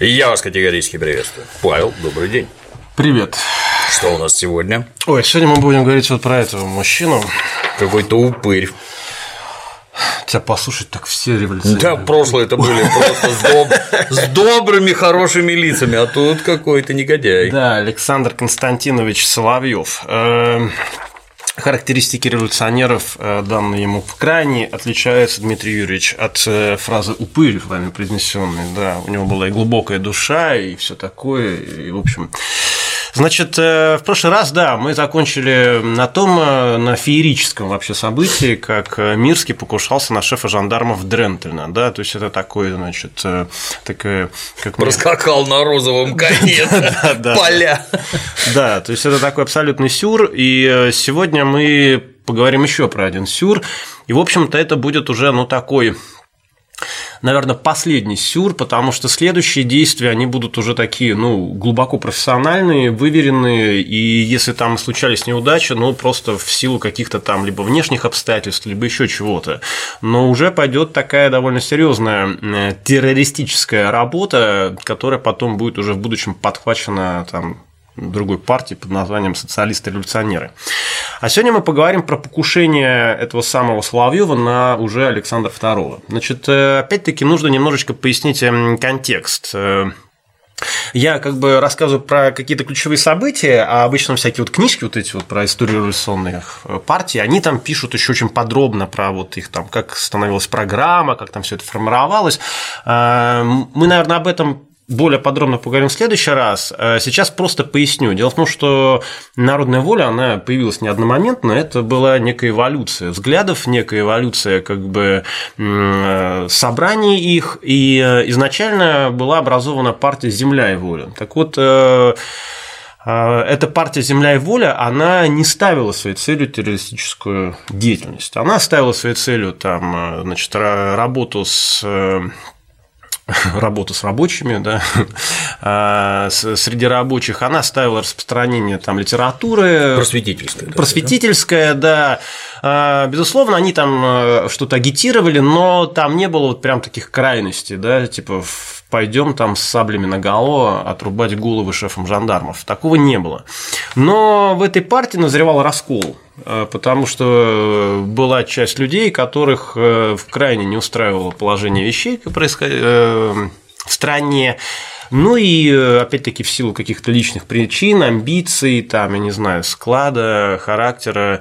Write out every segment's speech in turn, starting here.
Я вас категорически приветствую. Павел, добрый день. Привет. Что у нас сегодня? Ой, сегодня мы будем говорить вот про этого мужчину. Какой-то упырь. Тебя послушать так все революционеры. Да, прошлое это были просто с, доб... с добрыми, хорошими лицами, а тут какой-то негодяй. Да, Александр Константинович Соловьев. Характеристики революционеров, э, данные ему крайне, отличаются, Дмитрий Юрьевич, от э, фразы «упырь», вами произнесенной. Да, у него была и глубокая душа, и все такое, и, в общем, Значит, э, в прошлый раз, да, мы закончили на том, э, на феерическом вообще событии, как э, Мирский покушался на шефа жандармов Дрентельна, да, то есть это такой, значит, такое, как Раскакал на розовом коне поля. Да, то есть это такой абсолютный сюр, и сегодня мы поговорим еще про один сюр, и, в общем-то, это будет уже, ну, такой наверное, последний сюр, потому что следующие действия, они будут уже такие, ну, глубоко профессиональные, выверенные, и если там случались неудачи, ну, просто в силу каких-то там либо внешних обстоятельств, либо еще чего-то. Но уже пойдет такая довольно серьезная э, террористическая работа, которая потом будет уже в будущем подхвачена там другой партии под названием «Социалисты-революционеры». А сегодня мы поговорим про покушение этого самого Соловьева на уже Александра II. Значит, э, опять-таки нужно немножечко пояснить эм, контекст. Э, я как бы рассказываю про какие-то ключевые события, а обычно всякие вот книжки вот эти вот про историю революционных э, партий, они там пишут еще очень подробно про вот их там, как становилась программа, как там все это формировалось. Мы, наверное, об этом более подробно поговорим в следующий раз. Э, сейчас просто поясню. Дело в том, что народная воля, она появилась не одномоментно, это была некая эволюция взглядов, некая эволюция как бы э, собраний их, и э, изначально была образована партия «Земля и воля». Так вот, эта партия «Земля и воля», она не ставила своей целью террористическую деятельность. Она ставила своей целью там, значит, работу с работу с рабочими, да, а, среди рабочих, она ставила распространение там литературы. Просветительская. Просветительская, да. да. Безусловно, они там э, что-то агитировали, но там не было вот прям таких крайностей, да, типа пойдем там с саблями на голову отрубать головы шефам жандармов. Такого не было. Но в этой партии назревал раскол. Э, потому что была часть людей, которых э, в крайне не устраивало положение вещей э, в стране. Ну и, опять-таки, в силу каких-то личных причин, амбиций, там, я не знаю, склада, характера,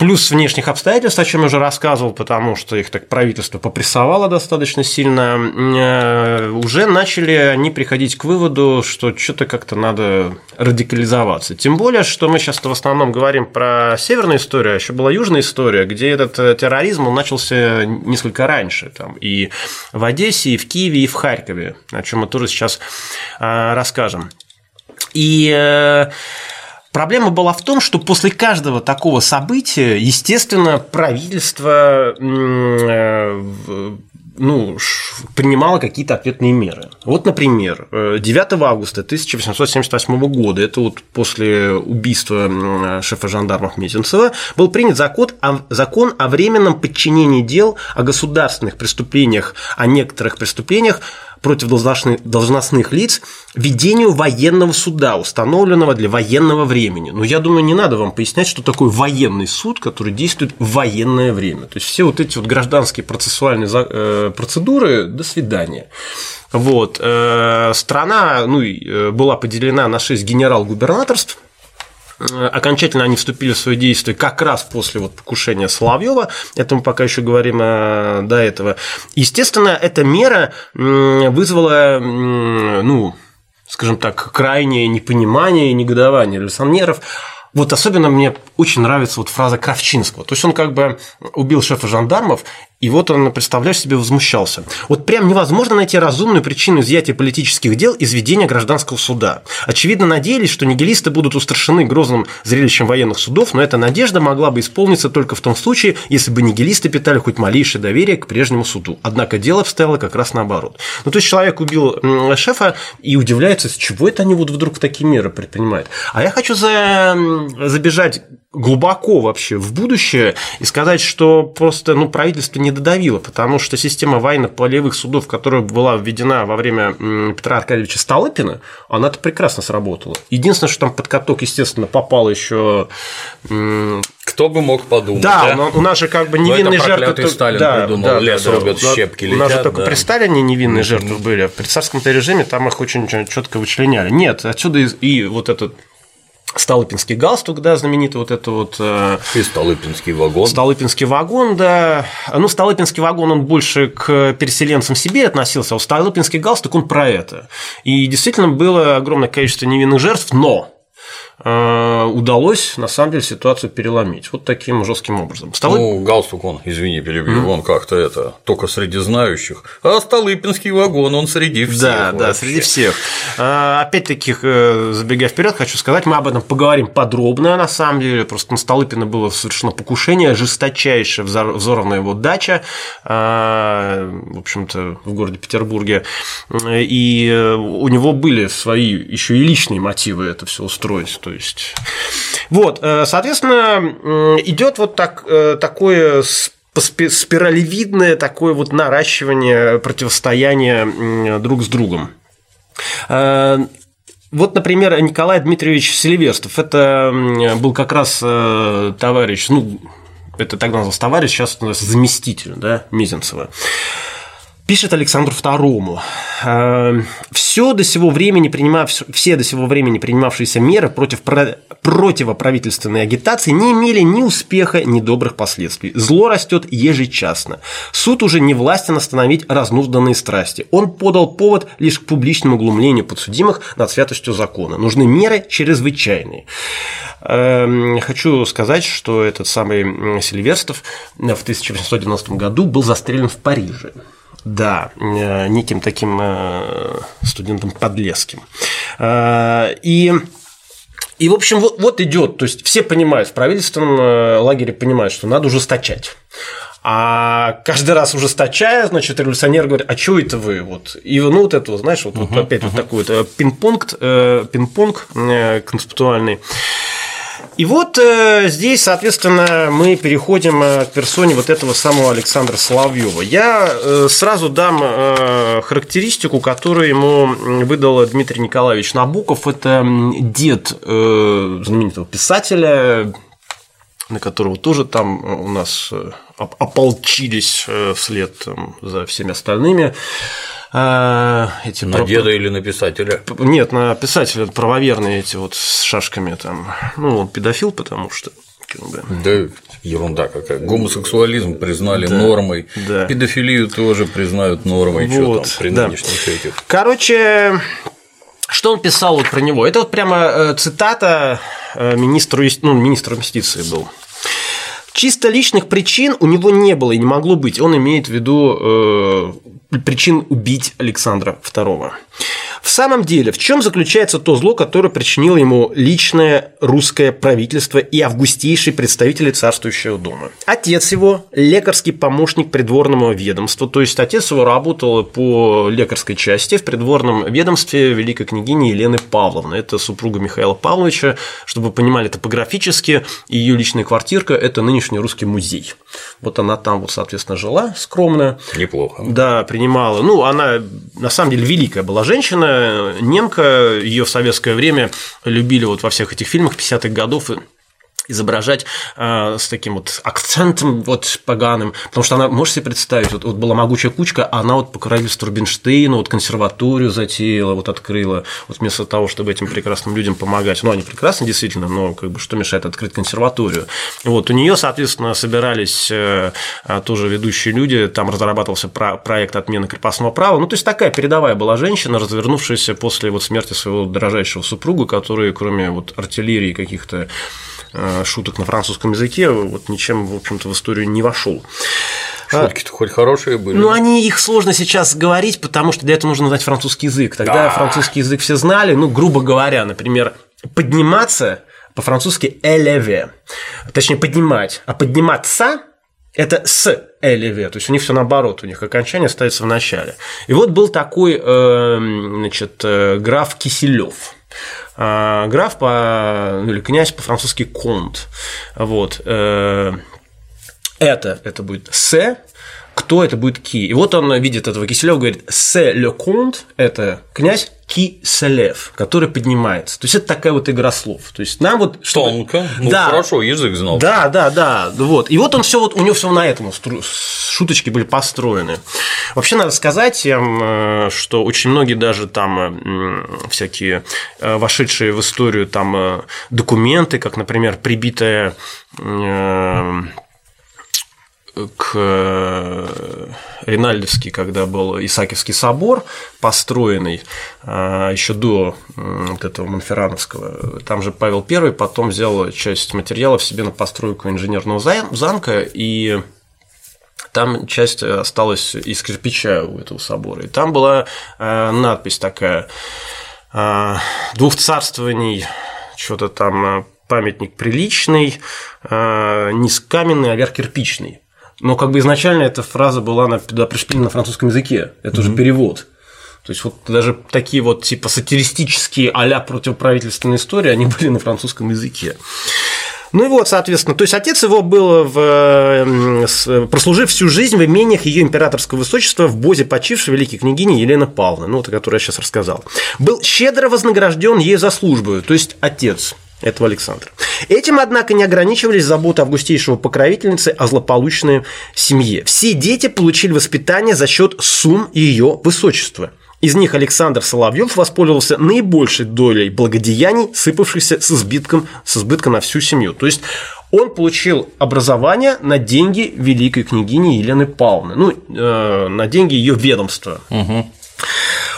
Плюс внешних обстоятельств, о чем я уже рассказывал, потому что их так правительство попрессовало достаточно сильно, э, уже начали они приходить к выводу, что что-то как-то надо радикализоваться. Тем более, что мы сейчас в основном говорим про северную историю, а еще была южная история, где этот э, терроризм он начался несколько раньше. Там, и в Одессе, и в Киеве, и в Харькове, о чем мы тоже сейчас э, расскажем. И Проблема была в том, что после каждого такого события, естественно, правительство э, ну, принимала какие-то ответные меры. Вот, например, 9 августа 1878 года, это вот после убийства шефа жандармов Мезенцева, был принят закон о, закон о временном подчинении дел о государственных преступлениях, о некоторых преступлениях против должностных, лиц ведению военного суда, установленного для военного времени. Но я думаю, не надо вам пояснять, что такое военный суд, который действует в военное время. То есть все вот эти вот гражданские процессуальные э, процедуры, до свидания. Вот. Э, страна ну, э, была поделена на шесть генерал-губернаторств, окончательно они вступили в свое действие как раз после вот покушения Соловьева. Это мы пока еще говорим э, до этого. Естественно, эта мера вызвала, ну, скажем так, крайнее непонимание и негодование революционеров. Вот особенно мне очень нравится вот фраза Кравчинского. То есть он как бы убил шефа жандармов, и вот он, представляешь себе, возмущался. Вот прям невозможно найти разумную причину изъятия политических дел из ведения гражданского суда. Очевидно, надеялись, что нигилисты будут устрашены грозным зрелищем военных судов, но эта надежда могла бы исполниться только в том случае, если бы нигилисты питали хоть малейшее доверие к прежнему суду. Однако дело обстояло как раз наоборот. Ну, то есть человек убил шефа и удивляется, с чего это они вот вдруг такие меры предпринимают. А я хочу за... забежать глубоко вообще в будущее и сказать, что просто ну, правительство не додавило, потому что система военно-полевых судов, которая была введена во время Петра Аркадьевича Столыпина, она-то прекрасно сработала. Единственное, что там под каток, естественно, попал еще кто бы мог подумать? Да, да? у нас же как бы невинные но жертвы. Сталин да, придумал, да, лес да, рубят, да. щепки У летят. нас же только да. при Сталине невинные жертвы были, а при царском режиме там их очень четко вычленяли. Нет, отсюда и, и вот этот Столыпинский галстук, да, знаменитый вот это вот... Э, и Столыпинский вагон. Столыпинский вагон, да. Ну, Столыпинский вагон, он больше к переселенцам Сибири относился, а вот Столыпинский галстук, он про это. И действительно было огромное количество невинных жертв, но удалось, на самом деле, ситуацию переломить. Вот таким жестким образом. Столы... Ну, галстук он, извини, перебью, mm-hmm. он как-то это, только среди знающих. А Столыпинский вагон, он среди всех. Да, вообще. да, среди всех. А, опять-таки, э, забегая вперед, хочу сказать, мы об этом поговорим подробно, на самом деле. Просто на Столыпина было совершено покушение, жесточайшее взорвана его дача, а, в общем-то, в городе Петербурге. И э, у него были свои еще и личные мотивы это все устроить. То есть, вот, э, соответственно, идет вот так, э, такое спиралевидное такое вот наращивание противостояния друг с другом. Э, вот, например, Николай Дмитриевич Селиверстов, это был как раз товарищ, ну, это тогда назывался товарищ, сейчас называется заместитель да, Мизинцева. Пишет Александру II. «Эм, все до сего времени принимав, все до сего времени принимавшиеся меры против противоправительственной агитации не имели ни успеха, ни добрых последствий. Зло растет ежечасно. Суд уже не властен остановить разнузданные страсти. Он подал повод лишь к публичному глумлению подсудимых над святостью закона. Нужны меры чрезвычайные. Эм, хочу сказать, что этот самый Сильверстов в 1890 году был застрелен в Париже. Да, э, неким таким э, студентом подлеским. Э, и и, в общем, вот, вот идет, то есть все понимают, в правительственном лагере понимают, что надо ужесточать. А каждый раз ужесточая, значит, революционер говорит, а что это вы? Вот. И ну, вот это, знаешь, вот, uh-huh, вот опять uh-huh. вот такой вот пинг-понг, пинг-понг концептуальный. И вот э, здесь, соответственно, мы переходим э, к персоне вот этого самого Александра Соловьева. Я э, сразу дам э, характеристику, которую ему выдал Дмитрий Николаевич Набуков. Это дед э, знаменитого писателя, на которого тоже там у нас э, ополчились э, вслед там, за всеми остальными. А, эти на про... деда или на писателя? Нет, на писателя правоверные эти вот с шашками там. Ну, он педофил, потому что да, ерунда какая. Гомосексуализм признали да, нормой, да. педофилию тоже признают нормой, вот, что там при да. нынешних этих. Короче, что он писал вот про него? Это вот прямо э, цитата э, министра, ну, министра юстиции был. Чисто личных причин у него не было и не могло быть. Он имеет в виду э, причин убить Александра II. В самом деле, в чем заключается то зло, которое причинило ему личное русское правительство и августейшие представители царствующего дома? Отец его – лекарский помощник придворного ведомства, то есть отец его работал по лекарской части в придворном ведомстве великой княгини Елены Павловны. Это супруга Михаила Павловича, чтобы вы понимали топографически, ее личная квартирка – это нынешний русский музей. Вот она там, вот, соответственно, жила скромно. Неплохо. Да, принимала. Ну, она на самом деле великая была женщина, немка, ее в советское время любили вот во всех этих фильмах 50-х годов изображать э, с таким вот акцентом вот поганым, потому что она, можете себе представить, вот, вот была могучая кучка, а она вот по королевству Рубинштейна вот консерваторию затеяла, вот открыла, вот вместо того, чтобы этим прекрасным людям помогать, ну, они прекрасны действительно, но как бы что мешает открыть консерваторию? Вот, у нее, соответственно, собирались э, тоже ведущие люди, там разрабатывался про проект отмены крепостного права, ну, то есть такая передовая была женщина, развернувшаяся после вот смерти своего дорожайшего супруга, который, кроме вот артиллерии каких-то шуток на французском языке вот ничем, в общем-то, в историю не вошел. Шутки-то хоть хорошие были. Ну, они их сложно сейчас говорить, потому что для этого нужно знать французский язык. Тогда да. французский язык все знали, ну, грубо говоря, например, подниматься по-французски «элеве», точнее, поднимать, а подниматься это с элеве, то есть у них все наоборот, у них окончание ставится в начале. И вот был такой, э, значит, э, граф Киселев. Граф по, ну, или князь по-французски конт. Вот. Это, это будет «се», кто это будет ки. И вот он видит этого Киселева, говорит, се le comte – это князь Киселев, который поднимается. То есть это такая вот игра слов. То есть нам вот тонко, ну, да, хорошо язык знал. Да, да, да, вот. И вот он все вот у него все на этом шуточки были построены. Вообще надо сказать, э, что очень многие даже там всякие э, вошедшие в историю там э, документы, как, например, прибитая к э, Ринальдовский, когда был Исаакиевский собор, построенный а, еще до вот этого Монферрановского. Там же Павел I потом взял часть материалов себе на постройку инженерного замка, и там часть осталась из кирпича у этого собора. И там была э, надпись такая э, «Двух царствований», что-то там памятник приличный, не каменный, а вверх кирпичный. Но как бы изначально эта фраза была на, туда пришпилена на французском языке. Это mm-hmm. уже перевод. То есть вот даже такие вот типа сатиристические а-ля противоправительственные истории, они были на французском языке. Ну и вот, соответственно, то есть отец его был, в, прослужив всю жизнь в имениях ее императорского высочества в бозе почившей великой княгини Елены Павловны, ну, вот, о которой я сейчас рассказал. Был щедро вознагражден ей за службу, то есть отец этого Александра. Этим, однако, не ограничивались заботы августейшего покровительницы о злополучной семье. Все дети получили воспитание за счет сумм ее высочества. Из них Александр Соловьев воспользовался наибольшей долей благодеяний, сыпавшихся с избытком, с избытком на всю семью. То есть он получил образование на деньги великой княгини Елены Павловны, ну, э, на деньги ее ведомства. Угу.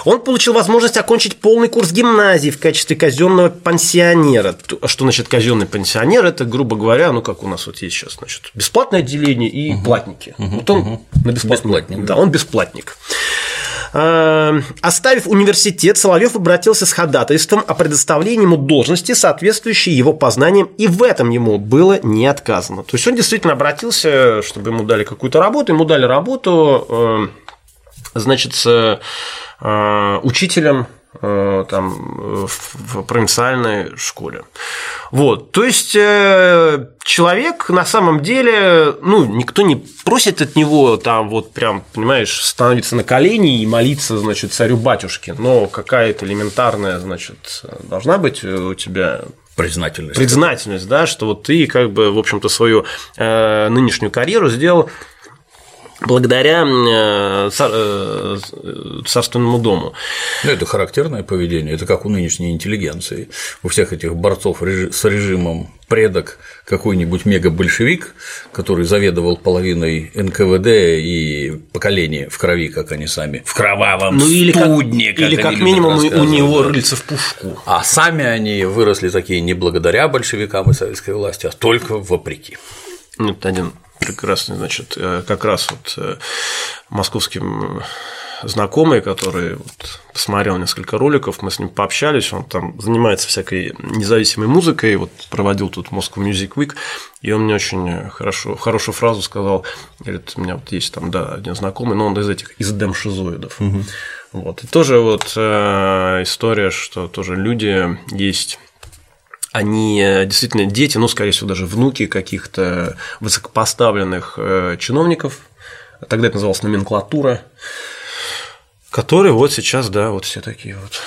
Он получил возможность окончить полный курс гимназии в качестве казенного пансионера. Что значит казенный пансионер? Это, грубо говоря, ну как у нас вот есть сейчас, значит, бесплатное отделение и угу. платники. Угу. Вот он угу. на бесплатник. Да, он бесплатник. А, оставив университет, Соловьев обратился с ходатайством о предоставлении ему должности, соответствующей его познаниям, и в этом ему было не отказано. То есть он действительно обратился, чтобы ему дали какую-то работу, ему дали работу, э, значит, Э, учителем э, там, в провинциальной школе. Вот, то есть э, человек на самом деле, ну, никто не просит от него там вот прям, понимаешь, становиться на колени и молиться, значит, царю-батюшке, но какая-то элементарная, значит, должна быть у тебя признательность. Признательность, да, что вот ты как бы, в общем-то, свою нынешнюю карьеру сделал благодаря э, э, царственному дому. Ну, это характерное поведение, это как у нынешней интеллигенции, у всех этих борцов с режимом предок какой-нибудь мега-большевик, который заведовал половиной НКВД и поколение в крови, как они сами, в кровавом ну, или студне, как, как Или как минимум у него рыльца в пушку. А сами они выросли такие не благодаря большевикам и советской власти, а только вопреки. Вот один прекрасный, значит, э, как раз вот э, московским знакомый, который вот посмотрел несколько роликов, мы с ним пообщались, он там занимается всякой независимой музыкой, вот проводил тут Moscow Music Week, и он мне очень хорошо, хорошую фразу сказал, говорит, у меня вот есть там, да, один знакомый, но он из этих, из демшизоидов. Угу. Вот. И тоже вот э, история, что тоже люди есть они э, действительно дети, ну, скорее всего, даже внуки каких-то высокопоставленных э, чиновников, тогда это называлось номенклатура, которые вот сейчас, да, вот все такие вот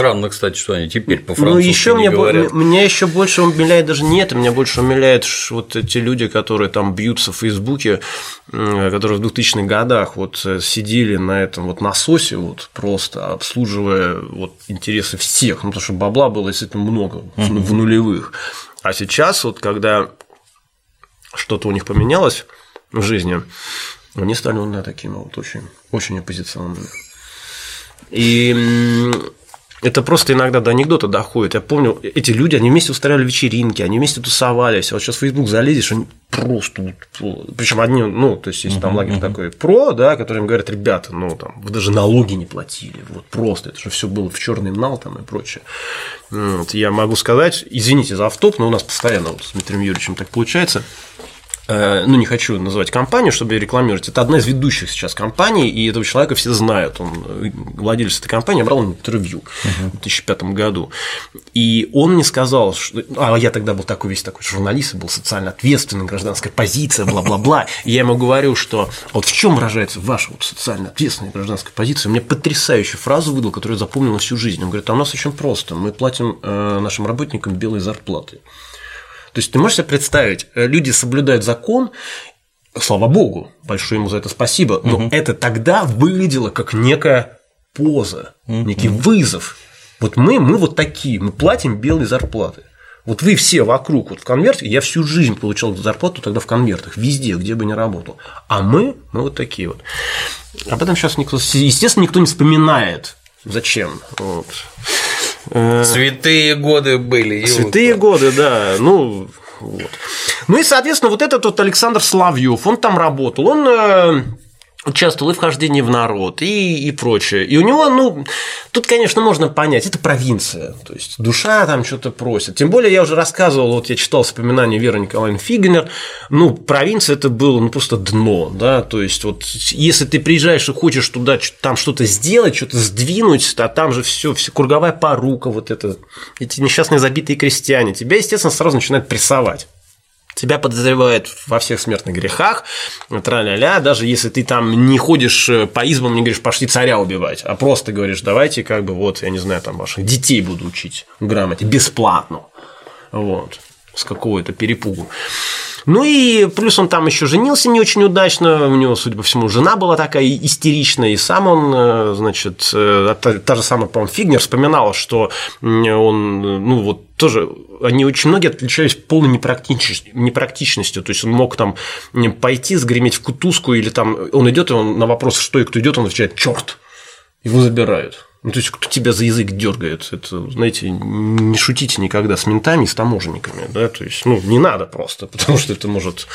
Странно, кстати, что они теперь по-французски Ну, еще мне, говорят. меня еще больше умиляет даже не это, меня больше умиляет вот эти люди, которые там бьются в Фейсбуке, которые в 2000-х годах вот э, сидели на этом вот насосе вот просто обслуживая вот интересы всех, ну, потому что бабла было действительно много в нулевых. А сейчас вот когда что-то у них поменялось в жизни, они стали вот, да, такими вот очень, очень оппозиционными. И это просто иногда до анекдота доходит. Я помню, эти люди, они вместе устраивали вечеринки, они вместе тусовались. А вот сейчас в Facebook залезешь, они просто причем одни, ну, то есть, если там лагерь uh-huh. такой про, да, которым говорят, ребята, ну, там, вы даже налоги не платили, вот просто, это же все было в черный нал там и прочее. Вот, я могу сказать, извините за автоп, но у нас постоянно вот с Дмитрием Юрьевичем так получается. Э, ну, не хочу называть компанию, чтобы ее рекламировать, это одна из ведущих сейчас компаний, и этого человека все знают, он э, владелец этой компании, брал интервью uh-huh. в 2005 году, и он мне сказал, что, а я тогда был такой весь такой журналист, был социально ответственный, гражданская позиция, бла-бла-бла, и я ему говорю, что вот в чем выражается ваша вот социально ответственная гражданская позиция, мне потрясающую фразу выдал, которую я запомнил на всю жизнь, он говорит, а у нас очень просто, мы платим э, нашим работникам белые зарплаты, то есть ты можешь себе представить, э, люди соблюдают закон, слава богу, большое ему за это спасибо, но угу. это тогда выглядело как некая поза, угу. некий вызов. Вот мы, мы вот такие, мы платим белые зарплаты. Вот вы все вокруг вот в конверте, я всю жизнь получал зарплату тогда в конвертах, везде, где бы ни работал. А мы, мы вот такие вот. Об этом сейчас никто, естественно, никто не вспоминает. Зачем? Вот. Э, Святые годы были. Святые годы, да. Ну, вот. Ну и, соответственно, вот этот вот Александр Славьев, он там работал, он э, участвовал и в хождении в народ, и, и прочее. И у него, ну, тут, конечно, можно понять, это провинция, то есть душа там что-то просит. Тем более, я уже рассказывал, вот я читал воспоминания Веры Николаевны Фигнер, ну, провинция это было, ну, просто дно, да, то есть вот если ты приезжаешь и хочешь туда там что-то сделать, что-то сдвинуть, а там же все, все круговая порука, вот это, эти несчастные забитые крестьяне, тебя, естественно, сразу начинают прессовать тебя подозревают во всех смертных грехах, тра-ля-ля, даже если ты там не ходишь э, по избам, не говоришь, пошли царя убивать, а просто говоришь, давайте как бы вот, я не знаю, там ваших детей буду учить грамоте бесплатно, вот, с какого-то перепугу. Ну и плюс он там еще женился не очень удачно, у него, судя по всему, жена была такая истеричная, и сам он, э, значит, э, та, та же самая, по-моему, Фигнер вспоминала, что он, ну вот тоже они очень многие отличались полной непрактичностью, непрактичностью. То есть он мог там пойти, сгреметь в кутузку, или там он идет, и он на вопрос, что и кто идет, он отвечает черт. Его забирают. Ну, то есть, кто тебя за язык дергает, это, знаете, не шутите никогда с ментами, с таможенниками, да, то есть, ну, не надо просто, потому что это может,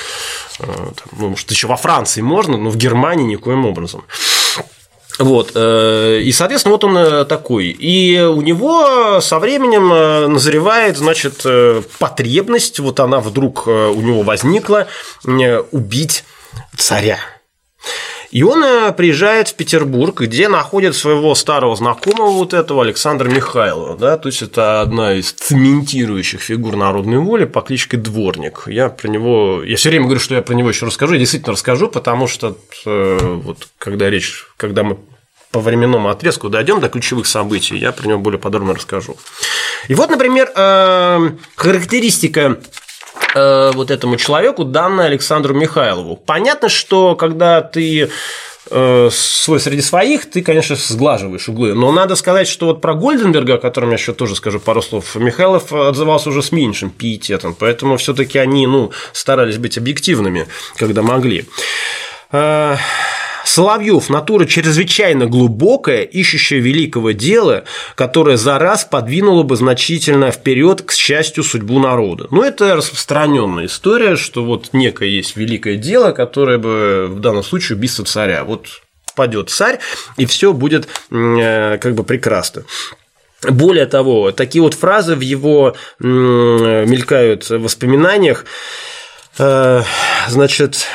э, там, ну, может, еще во Франции можно, но в Германии никоим образом. Вот, э, и, соответственно, вот он э, такой. И у него со временем назревает, значит, потребность, вот она вдруг у него возникла, убить царя. И он э, приезжает в Петербург, где находит своего старого знакомого вот этого Александра Михайлова. Да? То есть это одна из цементирующих фигур народной воли по кличке Дворник. Я про него, я все время говорю, что я про него еще расскажу, я действительно расскажу, потому что э, вот когда речь, когда мы по временному отрезку дойдем до ключевых событий, я про него более подробно расскажу. И вот, например, э, характеристика Э, вот этому человеку, данное Александру Михайлову. Понятно, что когда ты э, свой среди своих, ты, конечно, сглаживаешь углы. Но надо сказать, что вот про Гольденберга, о котором я еще тоже скажу пару слов, Михайлов отзывался уже с меньшим пиететом, поэтому все-таки они ну, старались быть объективными, когда могли. Э, Соловьев – натура чрезвычайно глубокая, ищущая великого дела, которое за раз подвинуло бы значительно вперед к счастью судьбу народа. Ну, это распространенная история, что вот некое есть великое дело, которое бы в данном случае убийство царя. Вот падет царь, и все будет э, как бы прекрасно. Более того, такие вот фразы в его мелькают в воспоминаниях. Э, значит,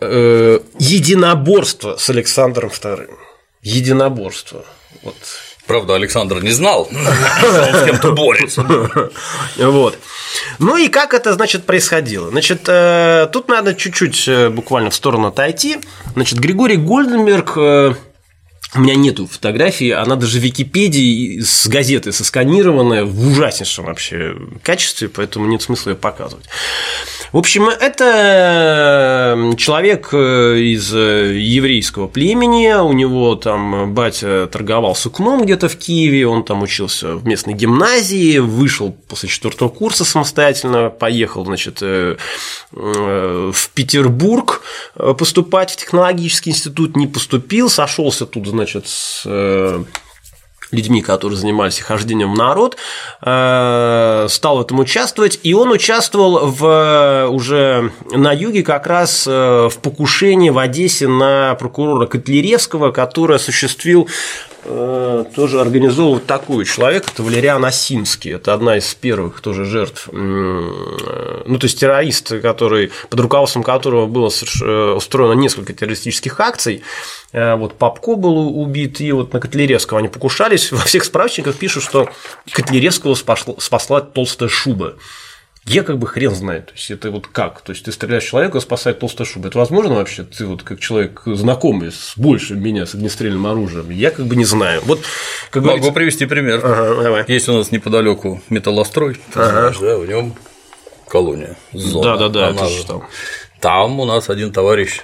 э, единоборство с Александром II. Единоборство. Вот. Правда, Александр не знал, с кем-то борется. Вот. Ну и как это, значит, происходило? Значит, э, тут надо чуть-чуть э, буквально в сторону отойти. Значит, Григорий Гольденберг э, у меня нету фотографии, она даже в Википедии с газеты сосканированная в ужаснейшем вообще качестве, поэтому нет смысла ее показывать. В общем, это человек э, из э, еврейского племени, у него там батя торговал сукном где-то в Киеве, он там учился в местной гимназии, вышел после четвертого курса самостоятельно, поехал, значит, э, в Петербург поступать в технологический институт, не поступил, сошелся тут, значит, с людьми, которые занимались хождением в народ, э, стал в этом участвовать, и он участвовал в, уже на юге как раз э, в покушении в Одессе на прокурора Котляревского, который осуществил э, тоже организовал вот такой человек, это Валериан Осинский, это одна из первых тоже жертв, ну, то есть террорист, который, под руководством которого было устроено несколько террористических акций, Э, вот Попко был убит, и вот на Котляревского они покушались. Во всех справочниках пишут, что Котляревского спасла толстая шуба. Я как бы хрен знает. То есть это вот как? То есть ты стреляешь человека, спасает толстая шуба. Это возможно вообще? Ты вот как человек знакомый с большим меня с огнестрельным оружием. Я как бы не знаю. Вот как Могу говорится... привести пример. Ага, давай. Есть у нас неподалеку металлострой, ты ага. знаешь, да, в нем колония. Зона. Да, да, да. Она же... там. там у нас один товарищ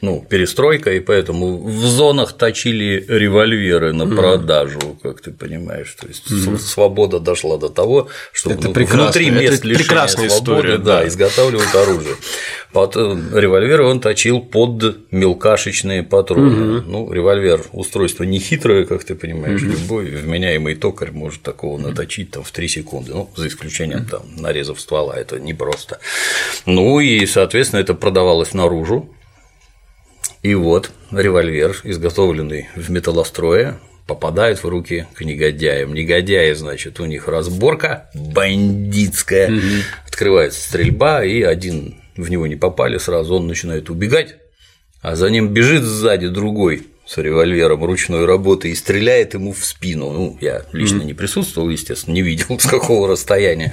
ну, перестройка, и поэтому в зонах точили револьверы на продажу, как ты понимаешь. То есть mm-hmm. свобода дошла до того, что это внутри мест это лишения свободы история, да, да. изготавливают оружие. Под револьверы он точил под мелкашечные патроны. Mm-hmm. Ну, револьвер устройство не хитрое, как ты понимаешь, mm-hmm. любой вменяемый токарь может такого наточить там в 3 секунды, ну, за исключением там нарезов ствола, это непросто. Ну и, соответственно, это продавалось наружу, и вот револьвер, изготовленный в металлострое, попадает в руки к негодяям. Негодяи, значит, у них разборка бандитская, угу. открывается стрельба, и один в него не попали сразу, он начинает убегать, а за ним бежит сзади другой с револьвером ручной работы и стреляет ему в спину. Ну, я лично не присутствовал, естественно, не видел с какого расстояния.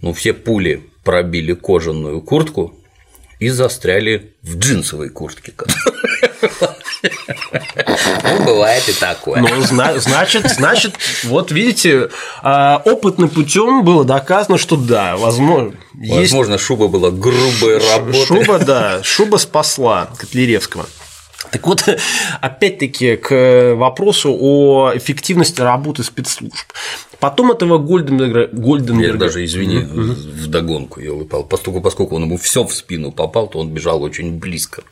Ну, все пули пробили кожаную куртку, и застряли в джинсовой куртке. Ну, бывает и такое. Ну, значит, значит, вот видите, а, опытным путем было доказано, что да, возможно. Возможно, есть... шуба была грубой работы. Шуба, да, шуба спасла Котляревского. Так вот, опять-таки, к вопросу о эффективности работы спецслужб. Потом этого Гольденберга... Гольденберга... Я даже, извини, mm-hmm. в догонку я выпал. Поскольку, поскольку он ему все в спину попал, то он бежал очень близко.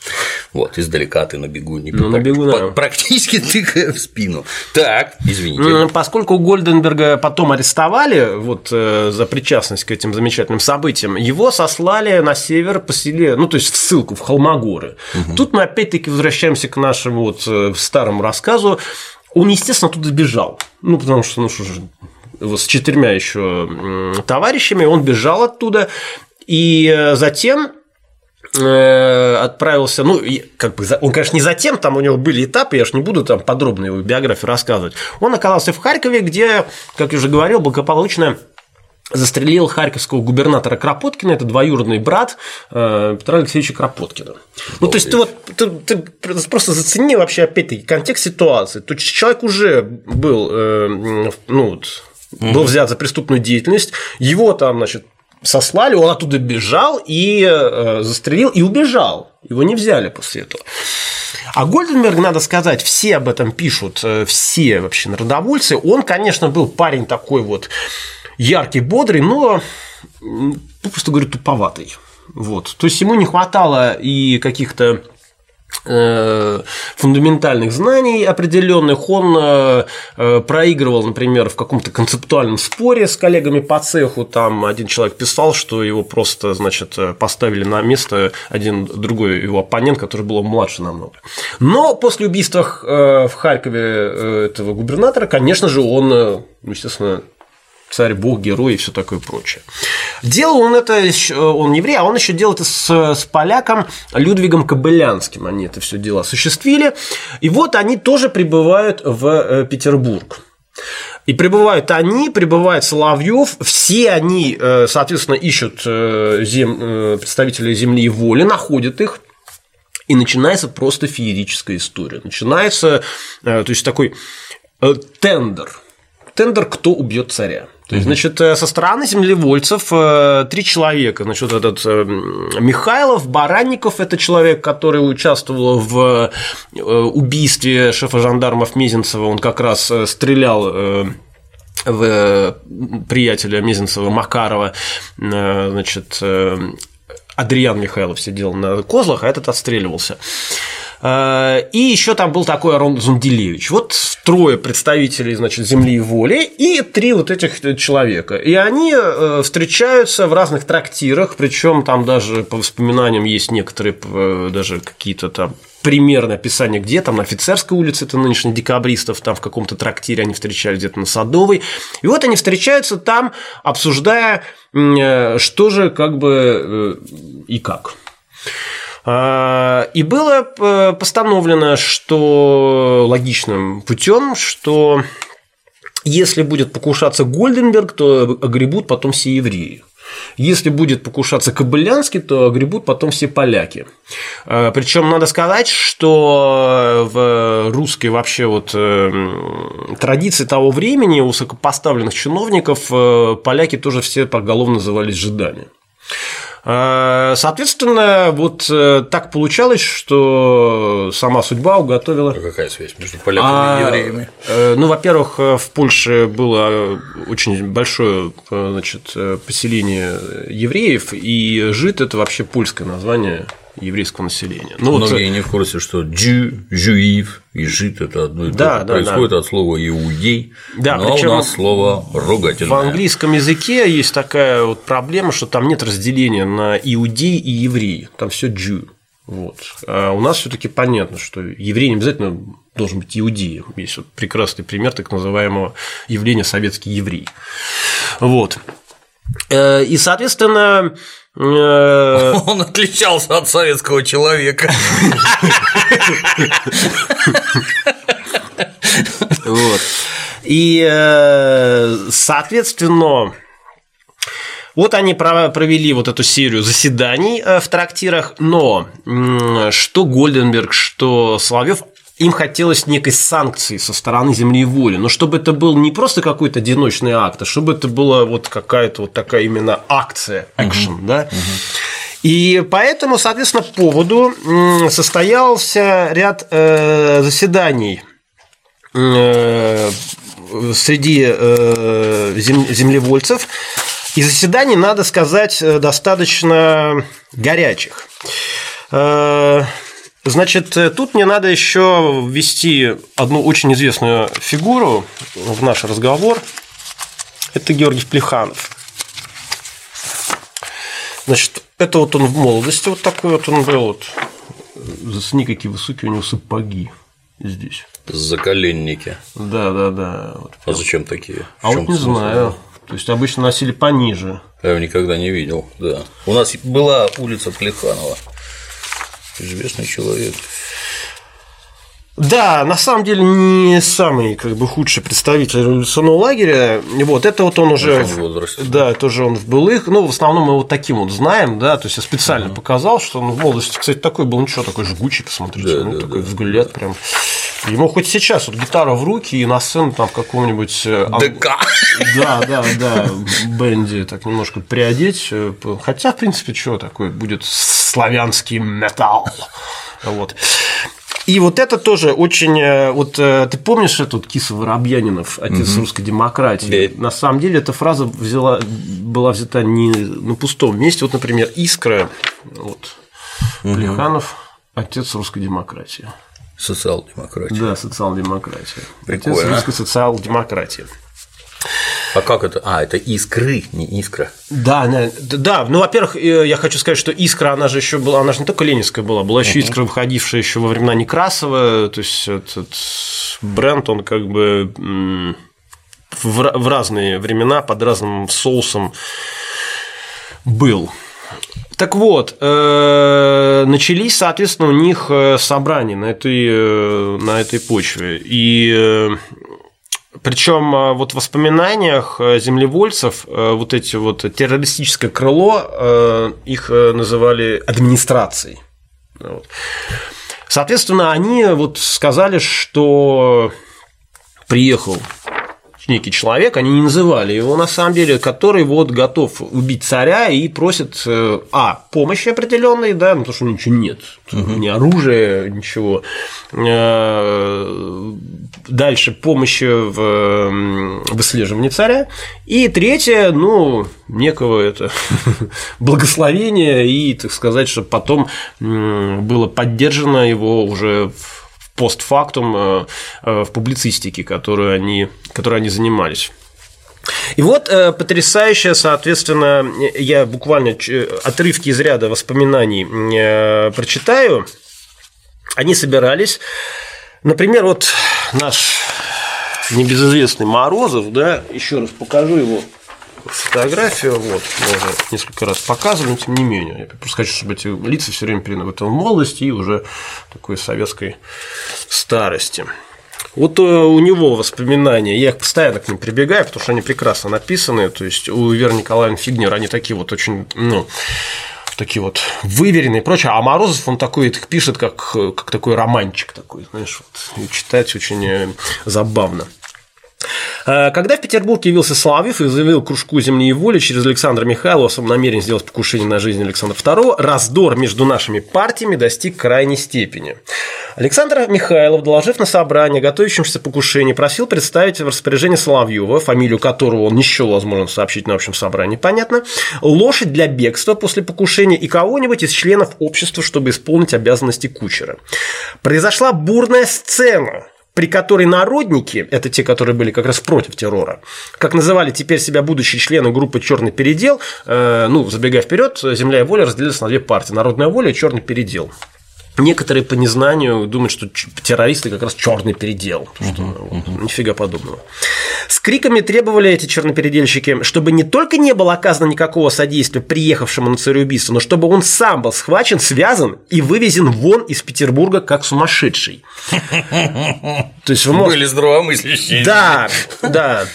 Вот, издалека ты на бегу не ну, на бегу, да. Практически тыкая в спину. Так, извините. Ну, поскольку Гольденберга потом арестовали вот, э, за причастность к этим замечательным событиям, его сослали на север, поселили, ну, то есть в ссылку, в Холмогоры. Угу. Тут мы опять-таки возвращаемся к нашему вот э, старому рассказу. Он, естественно, оттуда бежал. Ну, потому что, ну что же, с четырьмя еще товарищами, он бежал оттуда, и э, затем э, отправился, ну, как бы, он, конечно, не затем, там у него были этапы, я же не буду там подробно его биографию рассказывать. Он оказался в Харькове, где, как я уже говорил, благополучно застрелил харьковского губернатора Кропоткина, это двоюродный брат э, Петра Алексеевича Кропоткина. Ну, то есть, ты вот ты, ты просто зацени вообще, опять-таки, контекст ситуации. То есть, человек уже был, ну, вот, угу. был взят за преступную деятельность, его там, значит, сослали, он оттуда бежал и э, застрелил и убежал. Его не взяли после этого. А Гольденберг, надо сказать, все об этом пишут, э, все вообще народовольцы. Он, конечно, был парень такой вот яркий, бодрый, но, просто говорю, туповатый. Вот. То есть ему не хватало и каких-то фундаментальных знаний определенных, он э, э, проигрывал, например, в каком-то концептуальном споре с коллегами по цеху, там один человек писал, что его просто, значит, поставили на место один другой его оппонент, который был младше намного. Но после убийства в Харькове этого губернатора, конечно же, он, естественно, царь, бог, герой и все такое прочее. Делал он это, он еврей, а он еще делал это с, с поляком Людвигом Кобылянским. Они это все дело осуществили. И вот они тоже прибывают в э, Петербург. И прибывают они, прибывает Соловьев, все они, э, соответственно, ищут э, зем... представителей земли и воли, находят их, и начинается просто феерическая история. Начинается, то есть такой тендер. Тендер «Кто убьет царя?». То есть, значит, э, со стороны землевольцев э, три человека. Значит, этот э, Михайлов, Баранников – это человек, который участвовал в убийстве шефа жандармов Мезенцева. Он как раз стрелял в приятеля Мезенцева Макарова, значит, Адриан Михайлов сидел на козлах, а этот отстреливался. Э, и еще там был такой Арон Зунделевич. Вот трое представителей, значит, земли и воли и три вот этих человека. И они э, встречаются в разных трактирах, причем там даже по воспоминаниям есть некоторые э, даже какие-то там примерное описание, где там на офицерской улице, это нынешних декабристов, там в каком-то трактире они встречались где-то на Садовой. И вот они встречаются там, обсуждая, что же как бы и как. А, и было э, постановлено, что логичным путем, что если будет покушаться Гольденберг, то огребут потом все евреи. Если будет покушаться Кобылянский, то огребут потом все поляки. А, Причем надо сказать, что в русской вообще вот э, традиции того времени у высокопоставленных чиновников э, поляки тоже все поголовно назывались жидами. А, соответственно, вот э, так получалось, что сама судьба уготовила. А какая связь между поляками а, и евреями? Э, ну, во-первых, в Польше было очень большое значит, поселение евреев, и жид это вообще польское название еврейского населения. Ну, Многие вот... не в курсе, что джу, жуив и жид это одно и да, то же. Да, Происходит да. от слова иудей, да, но у нас слово ругательное. В английском языке есть такая вот проблема, что там нет разделения на иудей и еврей, там все джу. Вот. А у нас все-таки понятно, что еврей не обязательно должен быть иудеем. Есть вот прекрасный пример так называемого явления советский еврей. Вот. Э, и, соответственно, Э, Он отличался от советского человека. Вот. И, э, соответственно, вот они провели вот эту серию заседаний в трактирах, но что Гольденберг, что Соловьев им хотелось некой санкции со стороны земли и воли, но чтобы это был не просто какой-то одиночный акт, а чтобы это была вот какая-то вот такая именно акция, экшен, угу. да. Угу. И поэтому, соответственно, по поводу состоялся ряд э, заседаний э, среди э, землевольцев, и заседаний, надо сказать, достаточно горячих. Значит, э, тут мне надо еще ввести одну очень известную фигуру в наш разговор. Это Георгий Плеханов. Значит, это вот он в молодости вот такой вот он был. Вот. Засни, какие высокие у него сапоги здесь. Заколенники. Да, да, да. Вот. А зачем такие? А вот не смысл? знаю. То есть обычно носили пониже. Я его никогда не видел, да. У нас была улица Плеханова известный человек. Да, на самом деле не самый как бы худший представитель революционного лагеря. Вот это вот он уже, возрасте, да, это уже он в былых. Ну, в основном мы вот таким вот знаем, да. То есть я специально uh показал, что он в молодости, кстати, такой был, ничего, такой жгучий, посмотрите, да, ну да, такой да, взгляд да. прям. Ему хоть сейчас вот гитара в руки и на сцену там в каком-нибудь э, ДК. Да, да, да, бенди так немножко приодеть. Э, хотя, в принципе, что такое будет славянский металл. Вот. И вот это тоже очень... Э, вот ты помнишь этот Киса Воробьянинов, отец угу. русской демократии? Да. На самом деле эта фраза взяла, была взята не на пустом месте. Вот, например, Искра, вот, угу. Плеханов, отец русской демократии. Социал-демократия. Да, социал-демократия. Прикольно. Это русская социал-демократия. А как это? А, это искры, не искра. Да, да, да. Ну, во-первых, э, я хочу сказать, что искра, она же еще была, она же не только ленинская была, была еще uh-huh. искра, выходившая еще во времена Некрасова. То есть этот бренд, он как бы в разные времена под разным соусом был. Так вот, э, начались, соответственно, у них э, собрания на этой, э, на этой почве. И причем вот в воспоминаниях землевольцев вот эти вот террористическое крыло их называли администрацией. Соответственно, они вот сказали, что приехал некий человек, они не называли его на самом деле, который вот готов убить царя и просит, э, а, помощи определенной, да, ну, потому что ничего нет, угу. ни оружия, ничего. Э, дальше помощи в выслеживании царя. И третье, ну, некого это благословения и, так сказать, чтобы потом было поддержано его уже в постфактум э, э, в публицистике, которую они, которой они занимались. И вот э, потрясающая, соответственно, я буквально отрывки из ряда воспоминаний э, прочитаю. Они собирались. Например, вот наш небезызвестный Морозов, да, еще раз покажу его фотографию, вот, мы уже несколько раз показывали, но тем не менее. Я просто хочу, чтобы эти лица все время в этом молодости и уже такой советской старости. Вот э, у него воспоминания, я их постоянно к ним прибегаю, потому что они прекрасно написаны. То есть у Веры Николаевны Фигнер они такие вот очень, ну, такие вот выверенные и прочее. А Морозов, он такой их пишет, как, как такой романчик такой, знаешь, вот, и читать очень э, забавно. Э, когда в Петербург явился Соловьев и заявил кружку «Земли и воли» через Александра Михайлова о своем намерении сделать покушение на жизнь Александра II, раздор между нашими партиями достиг крайней степени. Александр Михайлов, доложив на собрание готовящемся покушении, просил представить в распоряжение Соловьева, фамилию которого он не счел возможным сообщить на общем собрании, понятно, лошадь для бегства после покушения и кого-нибудь из членов общества, чтобы исполнить обязанности кучера. Произошла бурная сцена, при которой народники, это те, которые были как раз против террора, как называли теперь себя будущие члены группы «Черный передел», э, ну, забегая вперед, «Земля и воля» разделились на две партии – «Народная воля» и «Черный передел». Некоторые по незнанию думают, что террористы как раз черный передел. Что, uh-huh, вот, Нифига подобного. С криками требовали эти чернопередельщики, чтобы не только не было оказано никакого содействия приехавшему на цареубийство, но чтобы он сам был схвачен, связан и вывезен вон из Петербурга как сумасшедший. То есть вы можете... Были здравомыслящие. Да, да.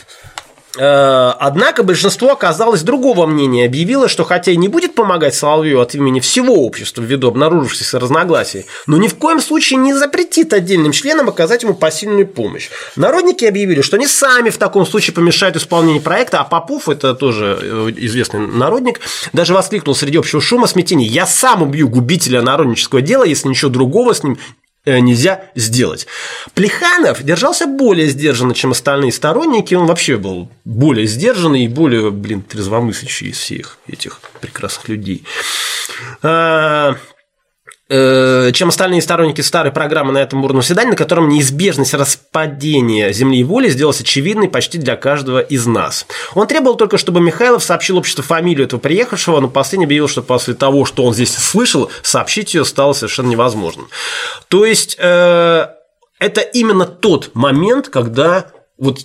Э, однако большинство оказалось другого мнения, объявило, что хотя и не будет помогать Соловью от имени всего общества ввиду обнаружившихся разногласий, но ни в коем случае не запретит отдельным членам оказать ему посильную помощь. Народники объявили, что они сами в таком случае помешают исполнению проекта, а Попов, это тоже э, известный народник, даже воскликнул среди общего шума смятения «Я сам убью губителя народнического дела, если ничего другого с ним нельзя сделать. Плеханов держался более сдержанно, чем остальные сторонники, он вообще был более сдержанный и более, блин, трезвомыслящий из всех этих прекрасных людей. А, Э, чем остальные сторонники старой программы на этом бурном свидании, на котором неизбежность распадения земли и воли сделалась очевидной почти для каждого из нас. Он требовал только, чтобы Михайлов сообщил обществу фамилию этого приехавшего, но последний объявил, что после того, что он здесь слышал, сообщить ее стало совершенно невозможным. То есть, э, это именно тот момент, когда вот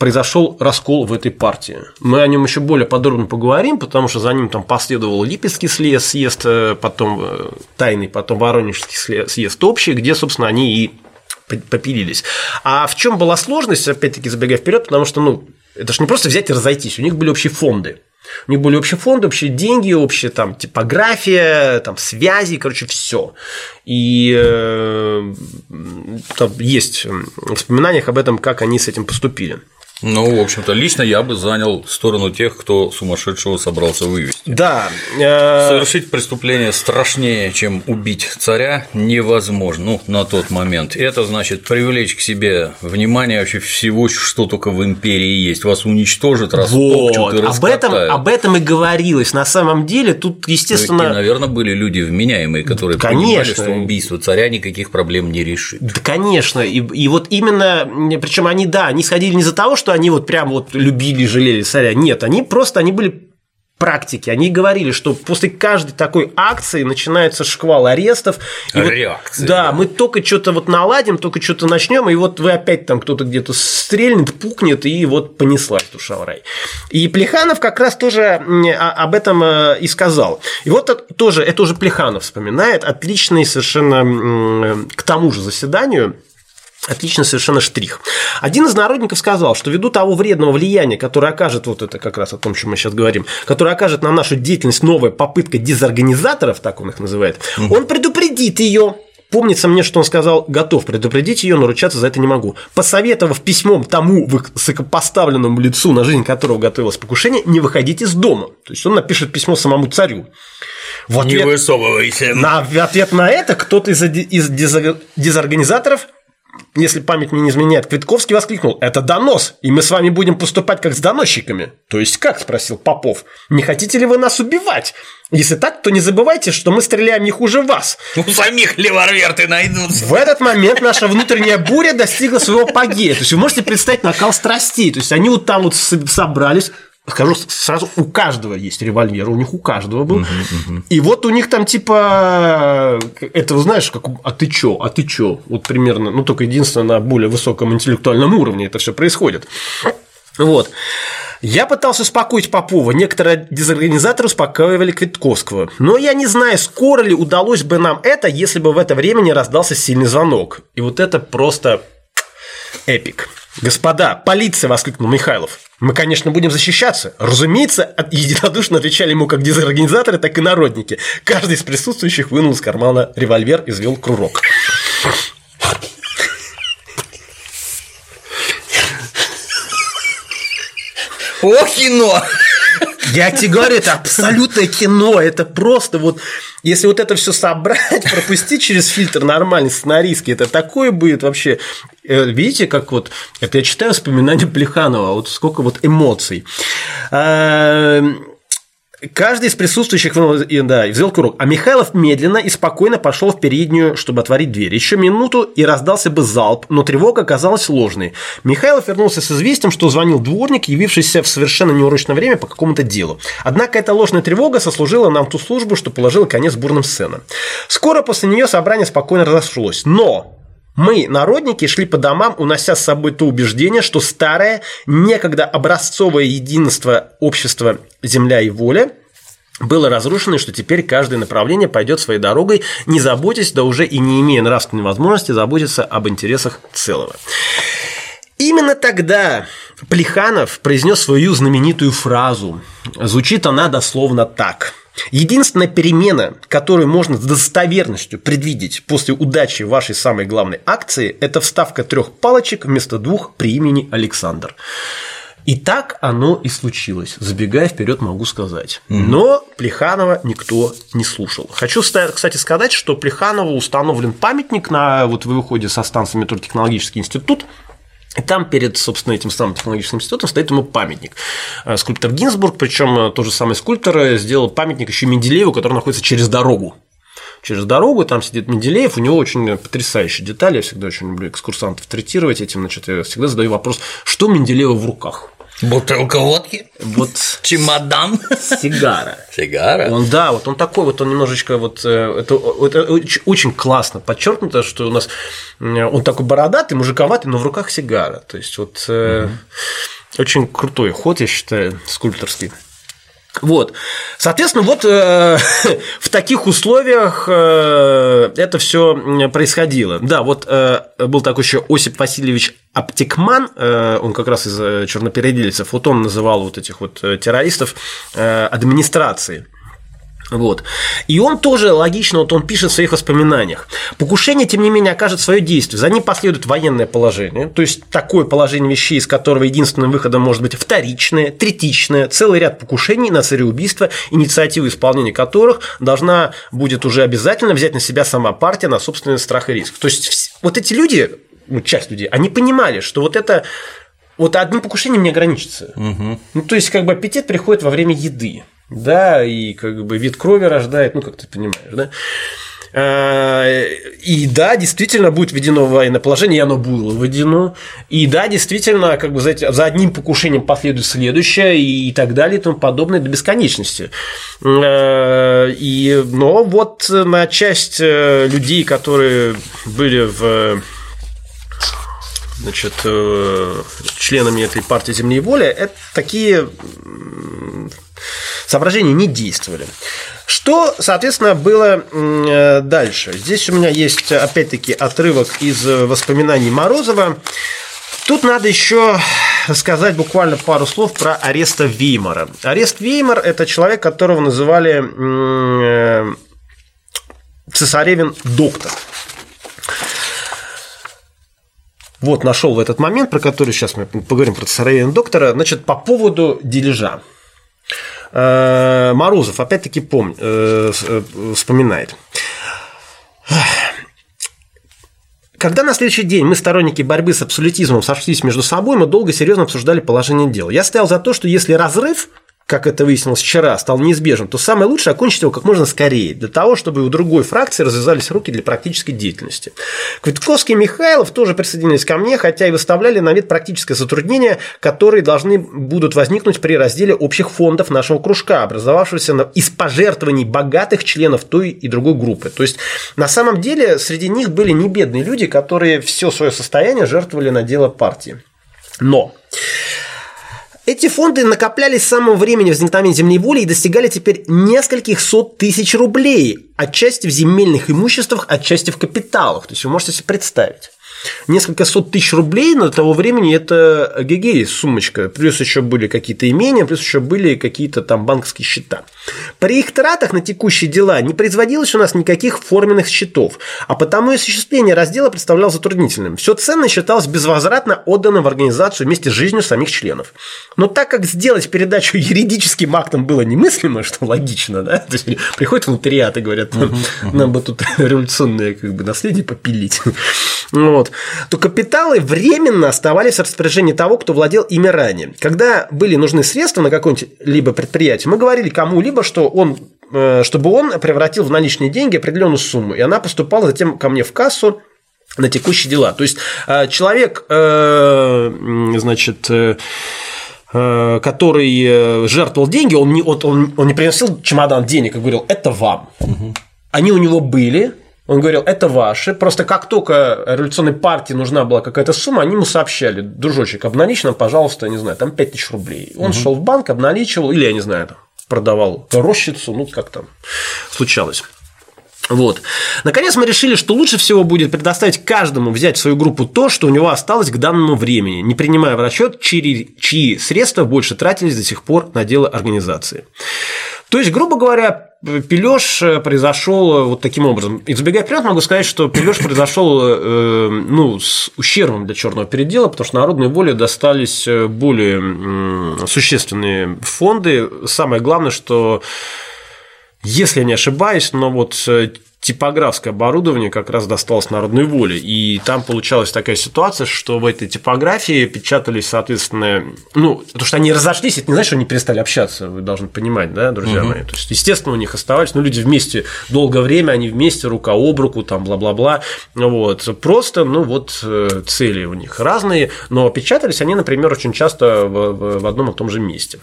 произошел раскол в этой партии. Мы о нем еще более подробно поговорим, потому что за ним там последовал Липецкий съезд, съезд э, потом э, тайный, потом Воронежский съезд общий, где, собственно, они и попилились. А в чем была сложность, опять-таки забегая вперед, потому что, ну, это же не просто взять и разойтись, у них были общие фонды. У них были общие фонды, общие деньги, общая там типография, там связи, короче, все. И э, там есть в воспоминаниях об этом, как они с этим поступили. Ну, в общем-то, лично я бы занял сторону тех, кто сумасшедшего собрался вывести. Да. Э, Совершить преступление страшнее, чем убить царя, невозможно, ну, на тот момент. Это значит привлечь к себе внимание вообще всего, что только в империи есть. Вас уничтожат, растопчут вот. и об этом, об этом и говорилось. На самом деле, тут, естественно… И, наверное, были люди вменяемые, которые конечно. понимали, что убийство царя никаких проблем не решит. Да, конечно. И, и вот именно, причем они, да, они сходили не за того, что что они вот прям вот любили, жалели царя. Нет, они просто, они были практики. Они говорили, что после каждой такой акции начинается шквал арестов. И Реакции. Вот, да, мы только что-то вот наладим, только что-то начнем, и вот вы опять там кто-то где-то стрельнет, пукнет, и вот понеслась душа в рай. И Плеханов как раз тоже об этом э, и сказал. И вот тоже, это уже Плеханов вспоминает, отличный совершенно к тому же заседанию Отлично совершенно штрих. Один из народников сказал, что ввиду того вредного влияния, которое окажет, вот это как раз о том, чем мы сейчас говорим, которое окажет на нашу деятельность новая попытка дезорганизаторов, так он их называет, угу. он предупредит ее Помнится мне, что он сказал, готов предупредить ее, но ручаться за это не могу. Посоветовав письмом тому высокопоставленному лицу, на жизнь которого готовилось покушение, не выходить из дома. То есть он напишет письмо самому царю. В ответ, не высовывайся. На, в ответ на это кто-то из, из дезорганизаторов если память мне не изменяет, Квитковский воскликнул «Это донос, и мы с вами будем поступать как с доносчиками». «То есть как?» – спросил Попов. «Не хотите ли вы нас убивать? Если так, то не забывайте, что мы стреляем не хуже вас». У самих леварверты найдутся. В этот момент наша внутренняя буря достигла своего апогея. То есть вы можете представить накал страстей. То есть они вот там вот собрались, Скажу сразу, у каждого есть револьвер, у них у каждого был. Uh-huh, uh-huh. И вот у них там типа это, знаешь, как а ты чё, а ты чё, вот примерно, ну только единственное на более высоком интеллектуальном уровне это все происходит. Вот. Я пытался успокоить Попова, некоторые дезорганизаторы успокаивали Квитковского. Но я не знаю, скоро ли удалось бы нам это, если бы в это время не раздался сильный звонок. И вот это просто эпик. «Господа, полиция!» – воскликнул Михайлов. «Мы, конечно, будем защищаться». Разумеется, единодушно отвечали ему как дезорганизаторы, так и народники. Каждый из присутствующих вынул из кармана револьвер и взвел кружок. О, кино! Я тебе говорю, это абсолютное кино, это просто вот, если вот это все собрать, пропустить через фильтр нормальный сценарийский, это такое будет вообще, э, видите, как вот, это я читаю воспоминания Плеханова, вот сколько вот эмоций. Каждый из присутствующих да, взял курок, а Михайлов медленно и спокойно пошел в переднюю, чтобы отворить дверь. Еще минуту и раздался бы залп, но тревога оказалась ложной. Михайлов вернулся с известием, что звонил дворник, явившийся в совершенно неурочное время по какому-то делу. Однако эта ложная тревога сослужила нам ту службу, что положила конец бурным сценам. Скоро после нее собрание спокойно разошлось. Но мы, народники, шли по домам, унося с собой то убеждение, что старое, некогда образцовое единство общества «Земля и воля» было разрушено, и что теперь каждое направление пойдет своей дорогой, не заботясь, да уже и не имея нравственной возможности заботиться об интересах целого. Именно тогда Плеханов произнес свою знаменитую фразу. Звучит она дословно так – Единственная перемена, которую можно с достоверностью предвидеть после удачи вашей самой главной акции, это вставка трех палочек вместо двух при имени Александр. И так оно и случилось. Забегая вперед, могу сказать. Но Плеханова никто не слушал. Хочу, кстати, сказать, что Плеханову установлен памятник на вот вы выходе со станции метро Технологический институт и там перед, собственно, этим самым технологическим институтом стоит ему памятник. Э, скульптор Гинзбург, причем э, тот же самый скульптор э, сделал памятник еще Менделееву, который находится через дорогу. Через дорогу, там сидит Менделеев, у него очень потрясающие детали, я всегда очень люблю экскурсантов третировать этим, значит, я всегда задаю вопрос, что Менделеева в руках? Бутылка водки? Вот чемодан? Сигара. Сигара? Он, да, вот он такой, вот он немножечко вот э, это, это очень классно подчеркнуто, что у нас он такой бородатый, мужиковатый, но в руках сигара. То есть вот угу. очень крутой ход, я считаю, скульпторский. Вот. Соответственно, вот э, в таких условиях э, это все происходило. Да, вот э, был такой еще Осип Васильевич Аптекман, э, он как раз из э, чернопеределецев, вот он называл вот этих вот э, террористов э, администрацией. Вот. И он тоже логично, вот он пишет в своих воспоминаниях. Покушение, тем не менее, окажет свое действие. За ним последует военное положение, то есть такое положение вещей, из которого единственным выходом может быть вторичное, третичное, целый ряд покушений на цареубийство, инициативу исполнения которых должна будет уже обязательно взять на себя сама партия на собственный страх и риск. То есть вот эти люди, ну, часть людей, они понимали, что вот это вот одним покушением не ограничится. Угу. Ну, то есть, как бы аппетит приходит во время еды да, и как бы вид крови рождает, ну, как ты понимаешь, да. А, и да, действительно будет введено военное положение, и оно было введено. И да, действительно, как бы за, за одним покушением последует следующее и так далее и тому подобное до бесконечности. А, и, но вот на часть э, людей, которые были в значит, э, членами этой партии «Земли и воля», это такие соображения не действовали. Что, соответственно, было э, дальше? Здесь у меня есть, опять-таки, отрывок из воспоминаний Морозова. Тут надо еще сказать буквально пару слов про ареста Веймара. Арест Веймар – это человек, которого называли э, цесаревин доктор. Вот, нашел в этот момент, про который сейчас мы поговорим про сыроведение доктора. Значит, по поводу дележа. Э, Морозов, опять-таки, помнит, э, э, вспоминает. Когда на следующий день мы, сторонники борьбы с абсолютизмом, сошлись между собой, мы долго серьезно обсуждали положение дел. Я стоял за то, что если разрыв как это выяснилось вчера, стал неизбежным, то самое лучшее окончить его как можно скорее, для того, чтобы у другой фракции развязались руки для практической деятельности. Квитковский и Михайлов тоже присоединились ко мне, хотя и выставляли на вид практическое затруднение, которые должны будут возникнуть при разделе общих фондов нашего кружка, образовавшегося из пожертвований богатых членов той и другой группы. То есть, на самом деле, среди них были не бедные люди, которые все свое состояние жертвовали на дело партии. Но эти фонды накоплялись с самого времени возникновения земной воли и достигали теперь нескольких сот тысяч рублей, отчасти в земельных имуществах, отчасти в капиталах. То есть вы можете себе представить несколько сот тысяч рублей на того времени это гегей сумочка. Плюс еще были какие-то имения, плюс еще были какие-то там банковские счета. При их тратах на текущие дела не производилось у нас никаких форменных счетов, а потому и осуществление раздела представлялось затруднительным. Все ценное считалось безвозвратно отданным в организацию вместе с жизнью самих членов. Но так как сделать передачу юридическим актом было немыслимо, что логично, да, то есть приходят в нотариат и говорят, нам бы тут революционное как бы, наследие попилить. Вот то капиталы временно оставались в распоряжении того, кто владел ими ранее. Когда были нужны средства на какое-нибудь либо предприятие, мы говорили кому-либо, что он э, чтобы он превратил в наличные деньги определенную сумму, и она поступала затем ко мне в кассу на текущие дела. То есть э, человек, э, значит, который жертвовал деньги, он не, он, он не приносил чемодан денег и говорил, это вам. Угу. Они у него были, он говорил, это ваши. Просто как только революционной партии нужна была какая-то сумма, они ему сообщали, дружочек, обналичь нам, пожалуйста, не знаю, там 5000 рублей. Он угу. шел в банк, обналичивал, или, я не знаю, продавал рощицу, ну, как там случалось. Вот. Наконец мы решили, что лучше всего будет предоставить каждому взять в свою группу то, что у него осталось к данному времени, не принимая в расчет, чьи, чьи средства больше тратились до сих пор на дело организации. То есть, грубо говоря, пилеж произошел вот таким образом. И забегая вперед, могу сказать, что пилеж произошел э, ну, с ущербом для черного передела, потому что народной воле достались более существенные фонды. Самое главное, что если я не ошибаюсь, но вот типографское оборудование как раз досталось народной воле. И там получалась такая ситуация, что в этой типографии печатались, соответственно, ну, потому что они разошлись, это не значит, что они перестали общаться, вы должны понимать, да, друзья угу. мои. То есть, естественно, у них оставались, ну, люди вместе долгое время, они вместе, рука об руку, там, бла-бла-бла. Вот. Просто, ну, вот э, цели у них разные, но печатались они, например, очень часто в, в одном и том же месте.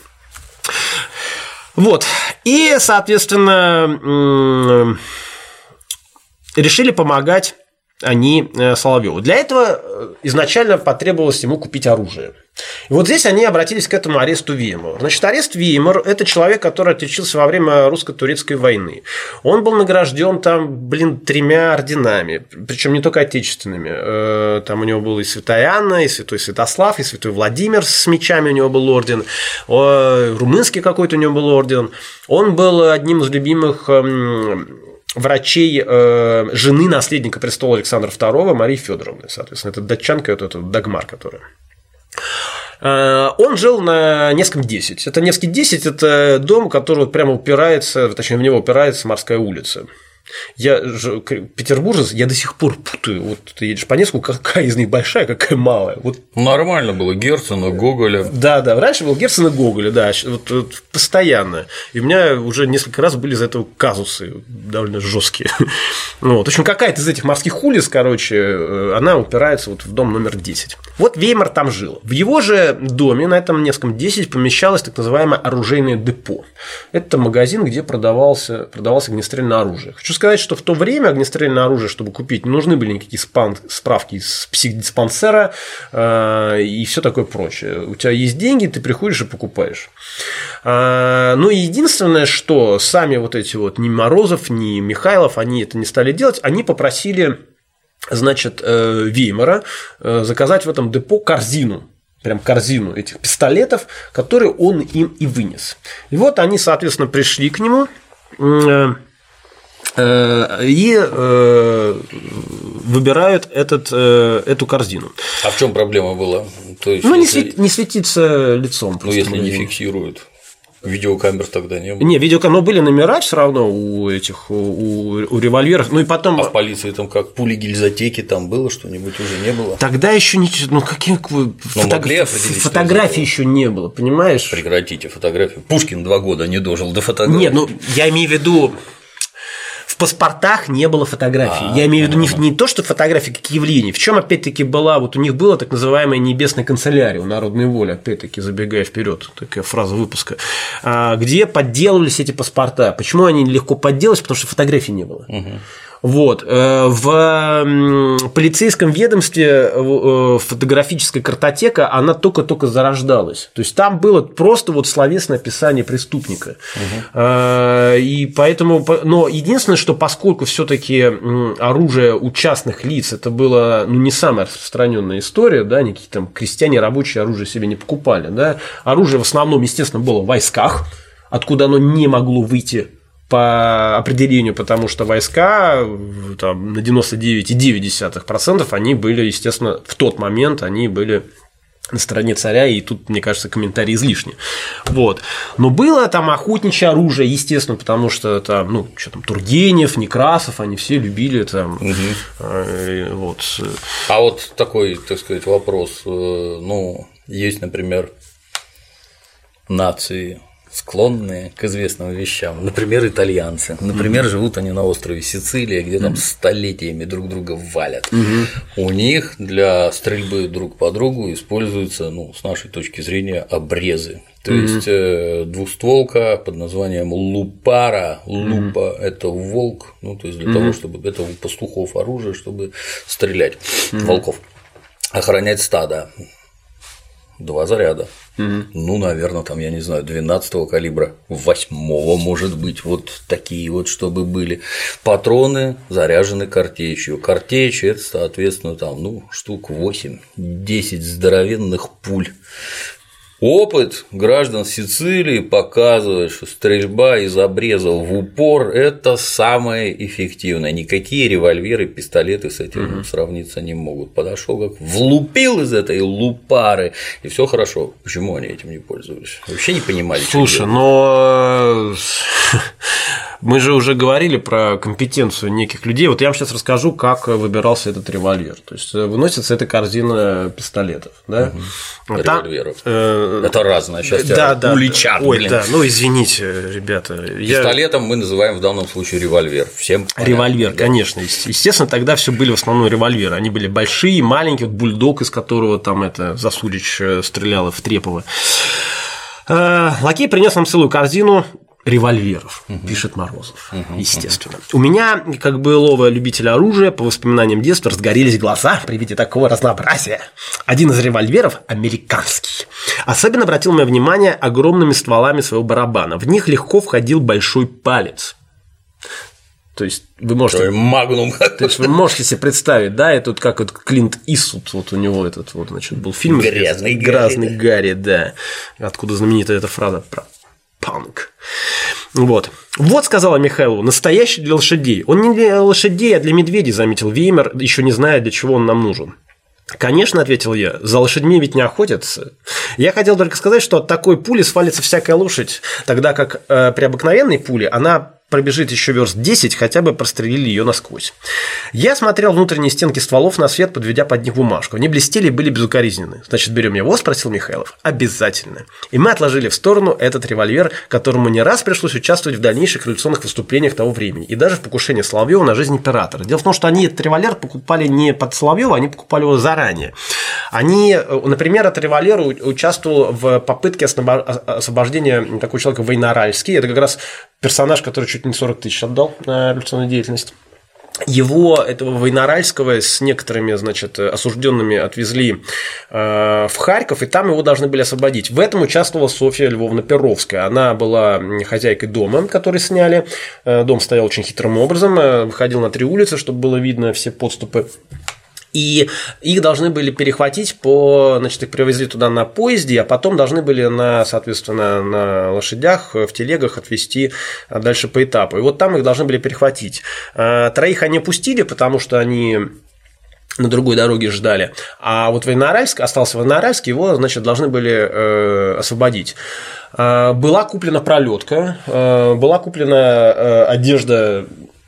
Вот. И, соответственно, решили помогать они э, Соловьеву. Для этого э, изначально потребовалось ему купить оружие. И вот здесь они обратились к этому аресту Веймара. Значит, арест Веймар – это человек, который отличился во время русско-турецкой войны. Он был награжден там, блин, тремя орденами, причем не только отечественными. Э, там у него был и Святая Анна, и Святой Святослав, и Святой Владимир с мечами у него был орден, румынский какой-то у него был орден. Он был одним из любимых эм, врачей э, жены наследника престола Александра II Марии Федоровны, соответственно, это датчанка, вот это Дагмар, которая. Э, он жил на Невском 10. Это Невский 10 – это дом, который прямо упирается, точнее, в него упирается морская улица. Я же петербуржец, я до сих пор путаю. Вот ты едешь по Невску, какая из них большая, какая малая. Вот. Нормально было Герцена, Гоголя. Да, да. Раньше был Герцена, Гоголя, да, вот, вот постоянно. И у меня уже несколько раз были из этого казусы довольно жесткие. Вот. В общем, какая-то из этих морских улиц, короче, э, она упирается вот в дом номер 10. Вот Веймар там жил. В его же доме, на этом Невском 10, помещалось так называемое оружейное депо. Это магазин, где продавался, продавался огнестрельное оружие. Хочу сказать, что в то время огнестрельное оружие, чтобы купить, не нужны были никакие спан, справки из психдиспансера э, и все такое прочее. У тебя есть деньги, ты приходишь и покупаешь. Э, но единственное, что сами вот эти вот ни Морозов, ни Михайлов, они это не стали делать, они попросили значит, э, Веймара э, заказать в этом депо корзину прям корзину этих пистолетов, которые он им и вынес. И вот они, соответственно, пришли к нему, Э, и э, выбирают этот, э, эту корзину. А в чем проблема была? То есть, ну, если... не, свети, не светиться лицом. Ну, если не фиксируют. Видеокамер тогда не было. Не, видеокамер, но были номера все равно у этих, у, у револьверов. Ну и потом. А в полиции там как пули гильзотеки там было что-нибудь уже не было. Тогда еще ничего, ну какие ну, фото... фотографий еще не было, понимаешь? Прекратите фотографии. Пушкин два года не дожил до фотографий. Нет, ну я имею в виду в паспортах не было фотографий. А, Я имею в виду не, не то, что фотографии как явление. В чем опять-таки была, вот у них была так называемая небесная канцелярия у народной воли, опять-таки забегая вперед, такая фраза выпуска, а, где подделывались эти паспорта. Почему они легко подделались? Потому что фотографий не было. Угу. Вот. Э, в полицейском ведомстве э, фотографическая картотека, она только-только зарождалась. То есть там было просто вот словесное описание преступника. Угу. И поэтому, но единственное, что поскольку все-таки оружие у частных лиц это было ну, не самая распространенная история, да, никакие там крестьяне рабочие оружие себе не покупали, да, оружие в основном, естественно, было в войсках, откуда оно не могло выйти по определению, потому что войска там, на 99,9% они были, естественно, в тот момент они были на стороне царя, и тут, мне кажется, комментарий излишний. Вот. Но было там охотничье оружие, естественно, потому что там, ну, что там, Тургенев, Некрасов, они все любили там. Угу. Э, вот. А вот такой, так сказать, вопрос. Э, ну, есть, например, нации склонные к известным вещам. Например, итальянцы. Например, mm-hmm. живут они на острове Сицилия, где там столетиями друг друга валят. Mm-hmm. У них для стрельбы друг по другу используются, ну, с нашей точки зрения, обрезы. То mm-hmm. есть э, двустволка под названием лупара. Лупа mm-hmm. это волк, ну то есть для mm-hmm. того, чтобы это у пастухов оружие, чтобы стрелять mm-hmm. волков, охранять стадо. Два заряда. Угу. Ну, наверное, там, я не знаю, 12-го калибра, 8-го, может быть, вот такие вот, чтобы были. Патроны заряжены картечью. Картечь – это, соответственно, там, ну, штук 8-10 здоровенных пуль. Опыт граждан Сицилии показывает, что стрельба из обрезов в упор – это самое эффективное. Никакие револьверы, пистолеты с этим угу. сравниться не могут. Подошел как влупил из этой лупары, и все хорошо. Почему они этим не пользовались? Вообще не понимали. Слушай, но мы же уже говорили про компетенцию неких людей. Вот я вам сейчас расскажу, как выбирался этот револьвер. То есть э, выносится эта корзина пистолетов, да? Угу. Там, Револьверов. Э, Это разное. Сейчас да, да, уличат. Ой, блин. да. Ну извините, ребята. Пистолетом я... мы называем в данном случае револьвер. Всем понятно, револьвер, да. конечно. Естественно, тогда все были в основном револьверы. Они были большие, маленькие. Вот бульдог, из которого там это Засулич э, стрелял в Трепова. Лакей принес нам целую корзину револьверов, угу. пишет Морозов, угу. естественно. У меня, как былого любителя оружия, по воспоминаниям детства разгорелись глаза при виде такого разнообразия. Один из револьверов американский. Особенно обратил мое внимание огромными стволами своего барабана. В них легко входил большой палец. То есть вы можете, магнум. То есть вы можете себе представить, да, это вот как вот Клинт Исут, вот у него этот вот, значит, был фильм Грязный, Грязный Гарри, да, откуда знаменитая эта фраза про панк. Вот. Вот, сказала Михайлову, настоящий для лошадей. Он не для лошадей, а для медведей, заметил Веймер, еще не зная, для чего он нам нужен. Конечно, ответил я, за лошадьми ведь не охотятся. Я хотел только сказать, что от такой пули свалится всякая лошадь, тогда как э, при обыкновенной пуле она пробежит еще верст 10, хотя бы прострелили ее насквозь. Я смотрел внутренние стенки стволов на свет, подведя под них бумажку. Они блестели и были безукоризненны. Значит, берем его, спросил Михайлов. Обязательно. И мы отложили в сторону этот револьвер, которому не раз пришлось участвовать в дальнейших революционных выступлениях того времени, и даже в покушении Соловьева на жизнь императора. Дело в том, что они этот револьвер покупали не под Соловьева, они покупали его заранее. Они, например, этот револьвер участвовал в попытке освобождения такого человека Войноральский. Это как раз персонаж, который чуть не 40 тысяч отдал на революционную деятельность. Его, этого Войноральского, с некоторыми, значит, осужденными отвезли э, в Харьков, и там его должны были освободить. В этом участвовала Софья Львовна Перовская. Она была хозяйкой дома, который сняли. Э, дом стоял очень хитрым образом, э, выходил на три улицы, чтобы было видно все подступы и их должны были перехватить по, значит, их привезли туда на поезде, а потом должны были на, соответственно, на лошадях, в телегах отвезти дальше по этапу. И вот там их должны были перехватить. А, троих они пустили, потому что они на другой дороге ждали. А вот Военноаральск, остался Военноаральск, его, значит, должны были э, освободить. Э, была куплена пролетка, э, была куплена э, одежда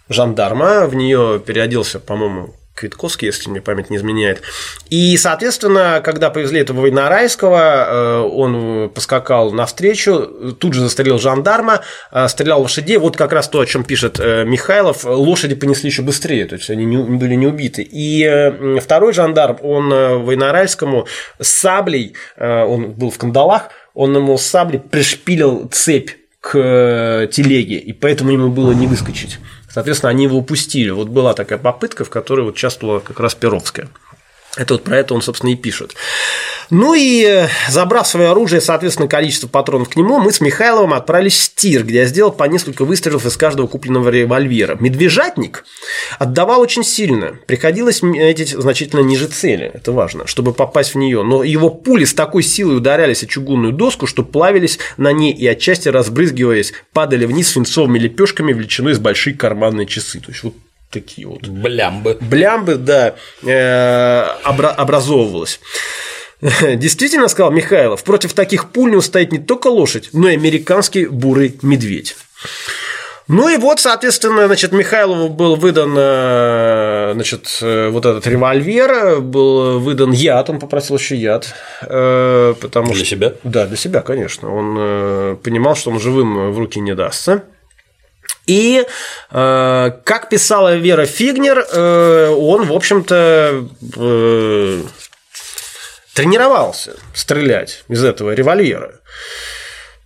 жандарма, в нее переоделся, по-моему, Квитковский, если мне память не изменяет. И, соответственно, когда повезли этого военнорайского, э, он поскакал навстречу, тут же застрелил жандарма, э, стрелял лошадей. Вот как раз то, о чем пишет э, Михайлов, лошади понесли еще быстрее, то есть они не, были не убиты. И второй жандарм, он военнорайскому с саблей, он был в кандалах, он ему с саблей пришпилил цепь к телеге, и поэтому ему было не выскочить. Соответственно, они его упустили. Вот была такая попытка, в которой вот участвовала как раз Перовская. Это вот про это он, собственно, и пишет. Ну и э, забрав свое оружие, соответственно, количество патронов к нему, мы с Михайловым отправились в тир, где я сделал по несколько выстрелов из каждого купленного револьвера. Медвежатник отдавал очень сильно. Приходилось метить значительно ниже цели, это важно, чтобы попасть в нее. Но его пули с такой силой ударялись о чугунную доску, что плавились на ней и отчасти разбрызгиваясь, падали вниз свинцовыми лепешками величиной с большие карманные часы. То есть вот такие вот. Блямбы. Блямбы, да, э, образовывалось. Действительно, сказал Михайлов, против таких пуль не устоит не только лошадь, но и американский бурый медведь. Ну и вот, соответственно, значит, Михайлову был выдан э, значит, э, вот этот револьвер, был выдан яд, он попросил еще яд. Потому для что... себя? Да, для себя, конечно. Он понимал, что он живым в руки не дастся. И, э, как писала Вера Фигнер, э, он, в общем-то, э, тренировался стрелять из этого револьвера.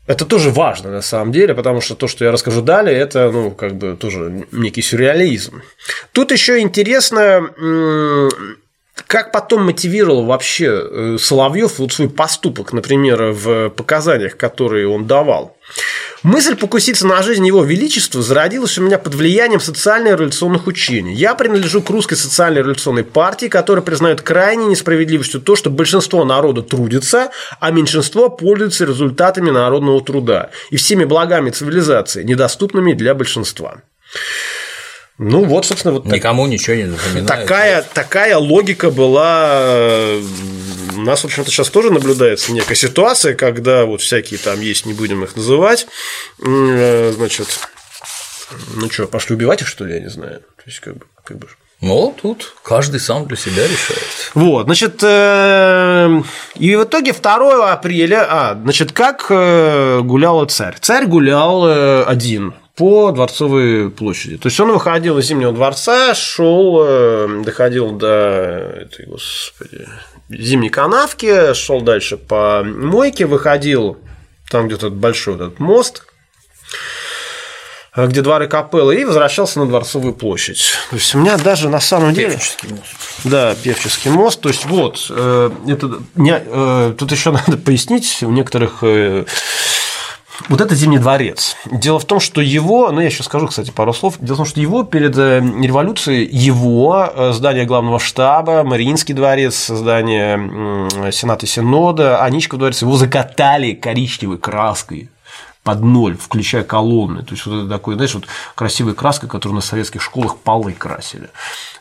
Это тоже важно на самом деле, потому что то, что я расскажу далее, это, ну, как бы тоже некий сюрреализм. Тут еще интересно, как потом мотивировал вообще э, Соловьев вот свой поступок, например, в показаниях, которые он давал? Мысль покуситься на жизнь его величества зародилась у меня под влиянием социально-революционных учений. Я принадлежу к русской социально-революционной партии, которая признает крайней несправедливостью то, что большинство народа трудится, а меньшинство пользуется результатами народного труда и всеми благами цивилизации, недоступными для большинства. Ну вот, собственно, вот никому так, ничего не напоминает. Такая, такая логика была. У нас, в общем-то, сейчас тоже наблюдается некая ситуация, когда вот всякие там есть, не будем их называть, э, значит, ну что, пошли убивать их, что ли, я не знаю. То есть, как бы, как бы ну, тут каждый сам для себя решает. Вот, значит, э, и в итоге 2 апреля, а, значит, как э, гулял царь? Царь гулял один по Дворцовой площади. То есть он выходил из Зимнего дворца, шел, э, доходил до этой, господи, зимней канавки, шел дальше по мойке, выходил там где-то большой этот мост, где дворы капеллы, и возвращался на Дворцовую площадь. То есть у меня даже на самом деле... Певческий мост. Да, Певческий мост. То есть вот, э, это, не, э, тут еще надо пояснить, у некоторых вот это Зимний дворец. Дело в том, что его, ну я еще скажу, кстати, пару слов. Дело в том, что его перед э, революцией, его э, здание главного штаба, Мариинский дворец, здание Сената Синода, Аничков дворец, его закатали коричневой краской под ноль, включая колонны. То есть, вот это такой, знаешь, вот красивая краска, которую на советских школах полы красили.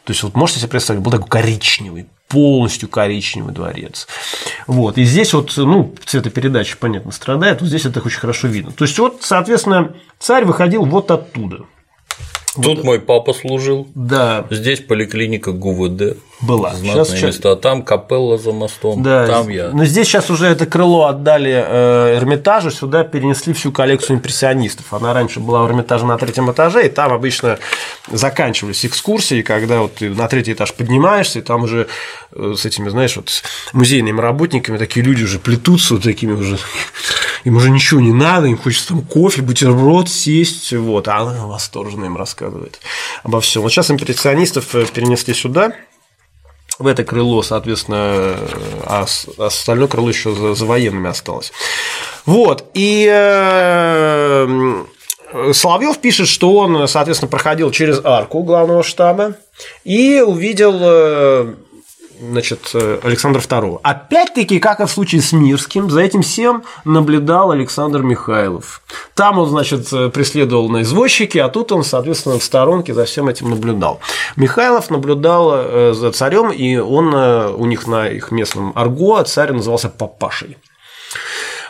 То есть, вот можете себе представить, был такой коричневый, полностью коричневый дворец. Вот. И здесь вот, ну, цветопередача, понятно, страдает, вот здесь это очень хорошо видно. То есть, вот, соответственно, царь выходил вот оттуда. Тут вот. мой папа служил. Да. Здесь поликлиника ГУВД. Была. Знатные сейчас, места. Там капелла за мостом. Да. Там я. Но здесь сейчас уже это крыло отдали э, Эрмитажу, сюда перенесли всю коллекцию импрессионистов. Она раньше была в Эрмитаже на третьем этаже, и там обычно заканчивались экскурсии, когда вот ты на третий этаж поднимаешься, и там уже э, с этими, знаешь, вот музейными работниками такие люди уже плетутся вот такими уже им уже ничего не надо, им хочется там кофе, бутерброд, сесть, вот, а она восторженно им рассказывает обо всем. Вот сейчас импрессионистов э, перенесли сюда, в это крыло, соответственно, а, а остальное крыло еще за, за военными осталось. Вот, и э, Соловьев пишет, что он, соответственно, проходил через арку главного штаба и увидел э, значит, э, Александра II. Опять-таки, как и в случае с Мирским, за этим всем наблюдал Александр Михайлов. Там он, значит, э, преследовал на извозчике, а тут он, соответственно, в сторонке за всем этим наблюдал. Михайлов наблюдал э, за царем, и он у них на их местном арго царь назывался Папашей.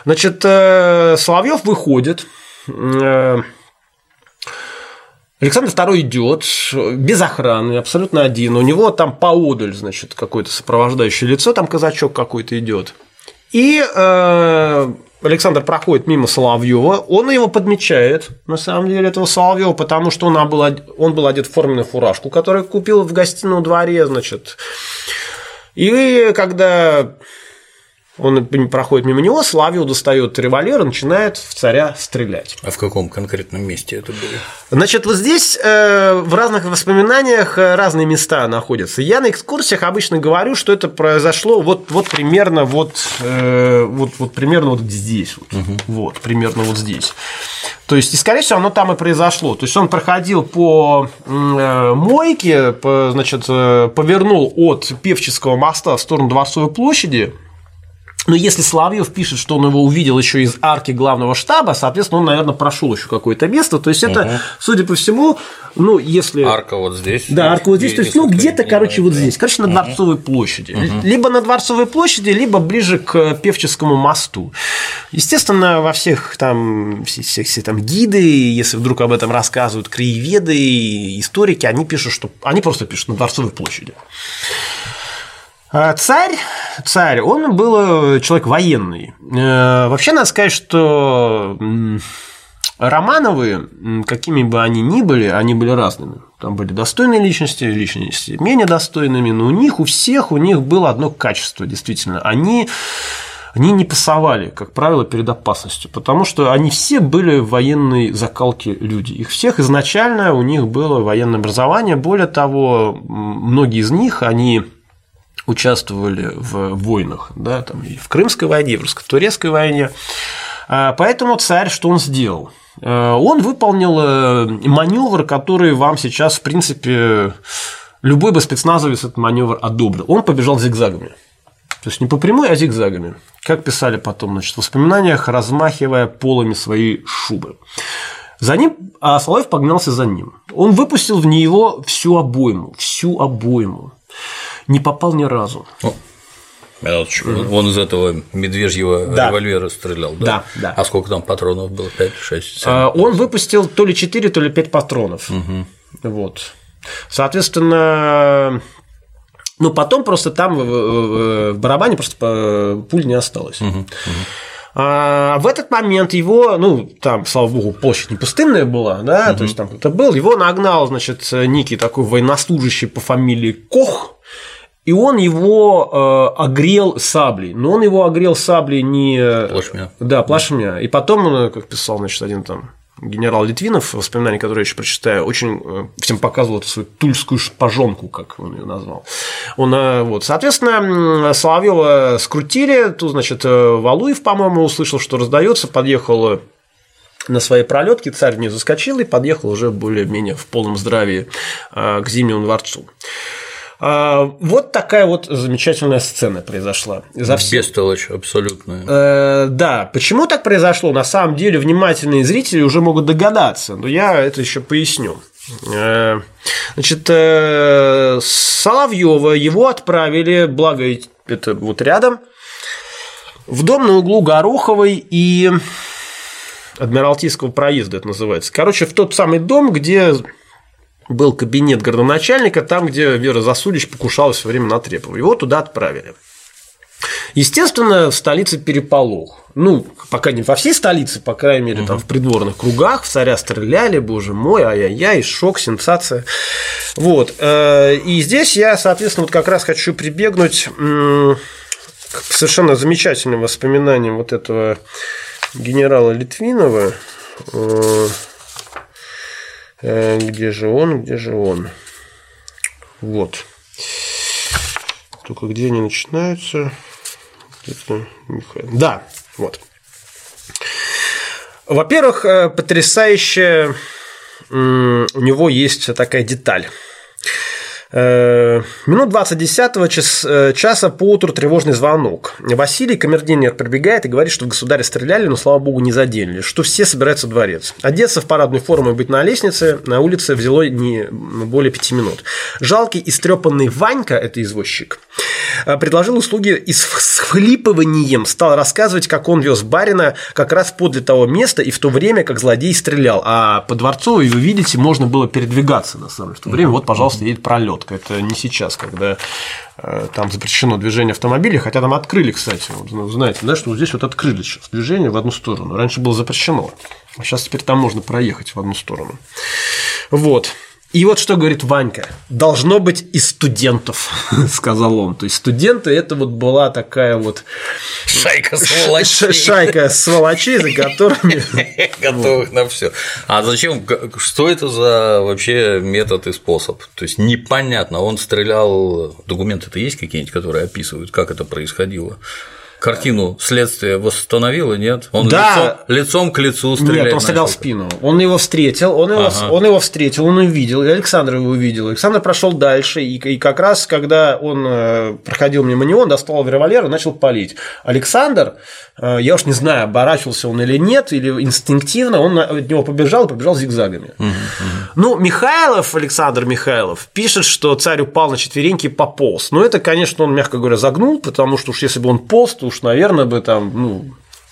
Значит, Соловьев выходит, Александр II идет без охраны, абсолютно один. У него там поодаль, значит, какое-то сопровождающее лицо, там казачок какой-то идет. И э, Александр проходит мимо Соловьева, он его подмечает, на самом деле, этого Соловьева, потому что он был, он был одет в форменную фуражку, которую купил в гостином дворе, значит. И когда он проходит мимо него, Славио достает револьвер и начинает в царя стрелять. А в каком конкретном месте это было? Значит, вот здесь э, в разных воспоминаниях э, разные места находятся. Я на экскурсиях обычно говорю, что это произошло вот, вот примерно вот, э, вот, вот примерно вот здесь. Вот, угу. вот, примерно вот здесь. То есть, и, скорее всего, оно там и произошло. То есть, он проходил по э, мойке, по, значит, э, повернул от Певческого моста в сторону Дворцовой площади, но если Соловьев пишет, что он его увидел еще из арки главного штаба, соответственно, он, наверное, прошел еще какое-то место. То есть, это, угу. судя по всему, ну, если. Арка вот здесь. Да, арка вот здесь. То есть, ну, где-то, короче, вот здесь. Короче, на Дворцовой площади. Угу. Либо на Дворцовой площади, либо ближе к Певческому мосту. Естественно, во всех там, все, все, все там гиды, если вдруг об этом рассказывают краеведы, историки, они пишут, что. Они просто пишут на Дворцовой площади. А царь, царь, он был человек военный. Э, вообще надо сказать, что Романовы, какими бы они ни были, они были разными. Там были достойные личности, личности менее достойными, но у них, у всех, у них было одно качество, действительно. Они они не пасовали, как правило, перед опасностью, потому что они все были военной закалки люди. Их всех изначально у них было военное образование. Более того, многие из них, они участвовали в войнах, да, там и в Крымской войне, и в русско-турецкой войне. А, поэтому царь что он сделал? А, он выполнил э, маневр, который вам сейчас, в принципе, любой бы спецназовец этот маневр одобрил. Он побежал зигзагами. То есть не по прямой, а зигзагами. Как писали потом значит, в воспоминаниях, размахивая полами своей шубы. За ним, а Соловьев погнался за ним. Он выпустил в него всю обойму, всю обойму не попал ни разу. О. Он из этого медвежьего да. револьвера стрелял, да? Да, да. А сколько там патронов было? 5, 6, 7? А, он выпустил то ли 4, то ли 5 патронов. Угу. Вот. Соответственно, ну, потом просто там в барабане просто пуль не осталось. Угу. Угу. А в этот момент его, ну, там, слава богу, площадь не пустынная была, да, угу. то есть там кто-то был, его нагнал, значит, некий такой военнослужащий по фамилии Кох, и он его э, огрел саблей. Но он его огрел саблей не. Плашмя. Да, плашмя. И потом, он, как писал, значит, один там генерал Литвинов, воспоминания, которые я еще прочитаю, очень э, всем показывал эту свою тульскую шпажонку, как он ее назвал. Он, э, вот, соответственно, Соловьева скрутили, тут, значит, э, Валуев, по-моему, услышал, что раздается, подъехал на своей пролетке, царь не заскочил и подъехал уже более-менее в полном здравии к Зимнему дворцу. А, вот такая вот замечательная сцена произошла. За все... Бестолочь абсолютная. Э, да. Почему так произошло? На самом деле внимательные зрители уже могут догадаться, но я это еще поясню. Э, значит, э, Соловьева его отправили, благо это вот рядом, в дом на углу Гороховой и Адмиралтейского проезда это называется. Короче, в тот самый дом, где был кабинет городоначальника, там, где Вера Засулич покушалась во время на Трепова. Его туда отправили. Естественно, в столице переполох. Ну, пока не во всей столице, по крайней мере, там в придворных кругах в царя стреляли, боже мой, ай-яй-яй, шок, сенсация. Вот. Э, и здесь я, соответственно, вот как раз хочу прибегнуть к совершенно замечательным воспоминаниям вот этого генерала Литвинова. Э, где же он? Где же он? Вот. Только где они начинаются? Да, вот. Во-первых, э, потрясающая у него есть такая деталь. Э, минут 20 10 час, э, часа по утру тревожный звонок. Василий, камердинер, прибегает и говорит, что в государя стреляли, но, слава богу, не задели, что все собираются в дворец. Одеться в парадную форму и быть на лестнице на улице взяло не более пяти минут. Жалкий, истрепанный Ванька, это извозчик, э, предложил услуги и с всхлипыванием стал рассказывать, как он вез барина как раз подле того места и в то время, как злодей стрелял. А по дворцу, вы видите, можно было передвигаться на самом деле. В то время, вот, пожалуйста, едет пролет четко. Это не сейчас, когда э, там запрещено движение автомобилей, хотя там открыли, кстати, вот, ну, знаете, да, что вот здесь вот открыли сейчас движение в одну сторону. Раньше было запрещено, а сейчас теперь там можно проехать в одну сторону. Вот. И вот что говорит Ванька. Должно быть и студентов, сказал он. То есть студенты это вот была такая вот шайка сволочей. Шайка сволочей, за которыми готовых на все. А зачем? Что это за вообще метод и способ? То есть непонятно. Он стрелял. Документы-то есть какие-нибудь, которые описывают, как это происходило? Картину следствие восстановило, нет? Он да. лицом, лицом к лицу стрелял. Нет, он стрелял в спину. Он его встретил, он его, ага. он его встретил, он увидел, и Александр его увидел. Александр прошел дальше, и, и как раз, когда он э, проходил мимо него, он достал револьвер и начал палить. Александр, э, я уж не знаю, оборачивался он или нет, или инстинктивно, он от него побежал и побежал зигзагами. Угу, угу. Ну, Михайлов, Александр Михайлов, пишет, что царь упал на четвереньки и пополз. Но это, конечно, он, мягко говоря, загнул, потому что уж если бы он полз, то уж, наверное, бы там, ну,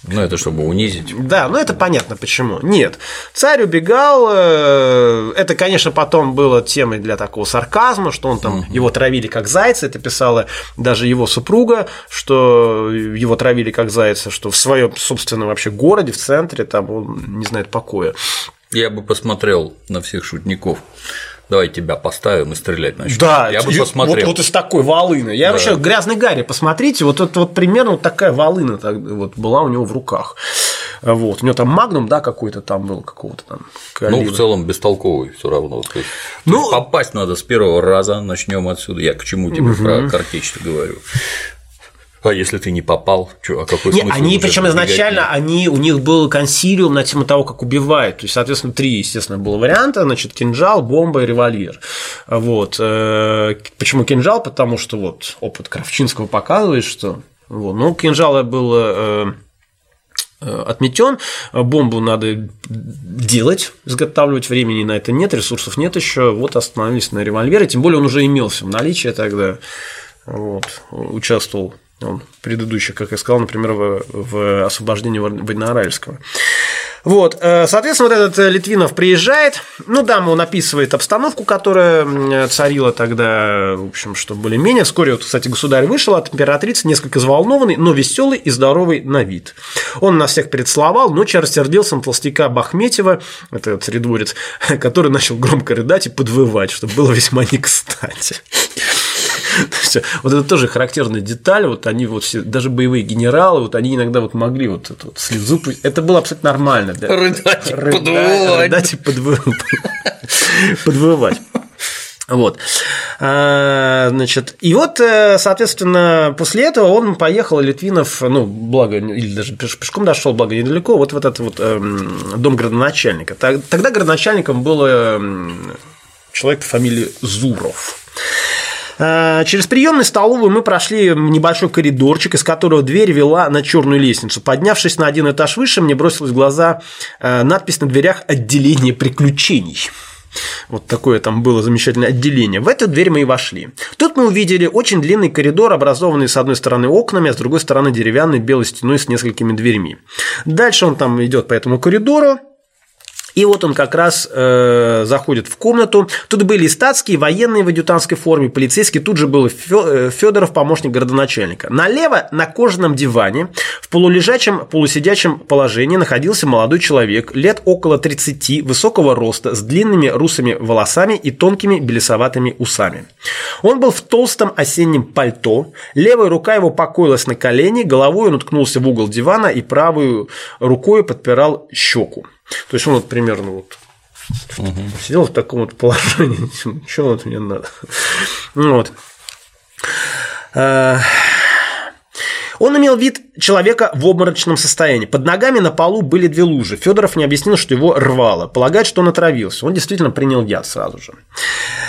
ну, это чтобы унизить. Да, ну это понятно почему. Нет. Царь убегал. Э, это, конечно, потом было темой для такого сарказма, что он там угу. его травили как зайца. Это писала даже его супруга, что его травили как зайца, что в своем собственном вообще городе, в центре, там он не знает покоя. Я бы посмотрел на всех шутников давай тебя поставим и стрелять начнем. Да, я бы посмотрел. Вот, вот из такой волыны. Я да. вообще грязный Гарри, посмотрите, вот это вот примерно вот такая волына так, вот была у него в руках. Вот. У него там магнум, да, какой-то там был, какого-то там. Калибра. Ну, в целом бестолковый все равно. То есть, ну, попасть надо с первого раза, начнем отсюда. Я к чему тебе угу. про картечь говорю. А если ты не попал, что, а какой не, Они, причем изначально, они, у них был консилиум на тему того, как убивают. То есть, соответственно, три, естественно, было варианта, значит, кинжал, бомба и револьвер. Вот. Э, почему кинжал? Потому что вот опыт Кравчинского показывает, что вот. Ну, кинжал был э, э, отметен, бомбу надо делать, изготавливать, времени на это нет, ресурсов нет еще, вот остановились на револьвере, тем более он уже имелся в наличии тогда, вот, участвовал предыдущих, как я сказал, например, в, в освобождении Войноаральского. Вот, э, соответственно, вот этот Литвинов приезжает, ну да, он описывает обстановку, которая царила тогда, в общем, что более-менее. Вскоре, вот, кстати, государь вышел от императрицы, несколько взволнованный, но веселый и здоровый на вид. Он нас всех предсловал, но рассердился на толстяка Бахметьева, это царедворец, который начал громко рыдать и подвывать, что было весьма не кстати. Вот это тоже характерная деталь. Вот они вот все, даже боевые генералы, вот они иногда вот могли вот эту вот слезу. Это было абсолютно нормально. Да? Рыдать и подвывать. Рыдать и подвывать. Вот. А, значит, и вот, э, соответственно, после этого он поехал, Литвинов, ну, благо, или даже пешком дошел, благо недалеко, вот в этот вот эм, дом градоначальника. Тогда градоначальником был эм, человек по фамилии Зуров. Э, через приемную столовую мы прошли небольшой коридорчик, из которого дверь вела на черную лестницу. Поднявшись на один этаж выше, мне бросилась в глаза э, надпись на дверях «Отделение приключений». Вот такое там было замечательное отделение. В эту дверь мы и вошли. Тут мы увидели очень длинный коридор, образованный с одной стороны окнами, а с другой стороны деревянной белой стеной с несколькими дверьми. Дальше он там идет по этому коридору, и вот он как раз э, заходит в комнату. Тут были и статские, и военные в адъютантской форме, полицейские. Тут же был Федоров, э, помощник городоначальника. Налево на кожаном диване в полулежачем, полусидячем положении находился молодой человек, лет около 30, высокого роста, с длинными русыми волосами и тонкими белесоватыми усами. Он был в толстом осеннем пальто, левая рука его покоилась на колени, головой он уткнулся в угол дивана и правую рукой подпирал щеку. То есть он вот примерно вот угу. сидел в таком вот положении, что вот мне надо. Вот. А, Он имел вид человека в обморочном состоянии. Под ногами на полу были две лужи. Федоров не объяснил, что его рвало. Полагает, что он отравился. Он действительно принял яд сразу же.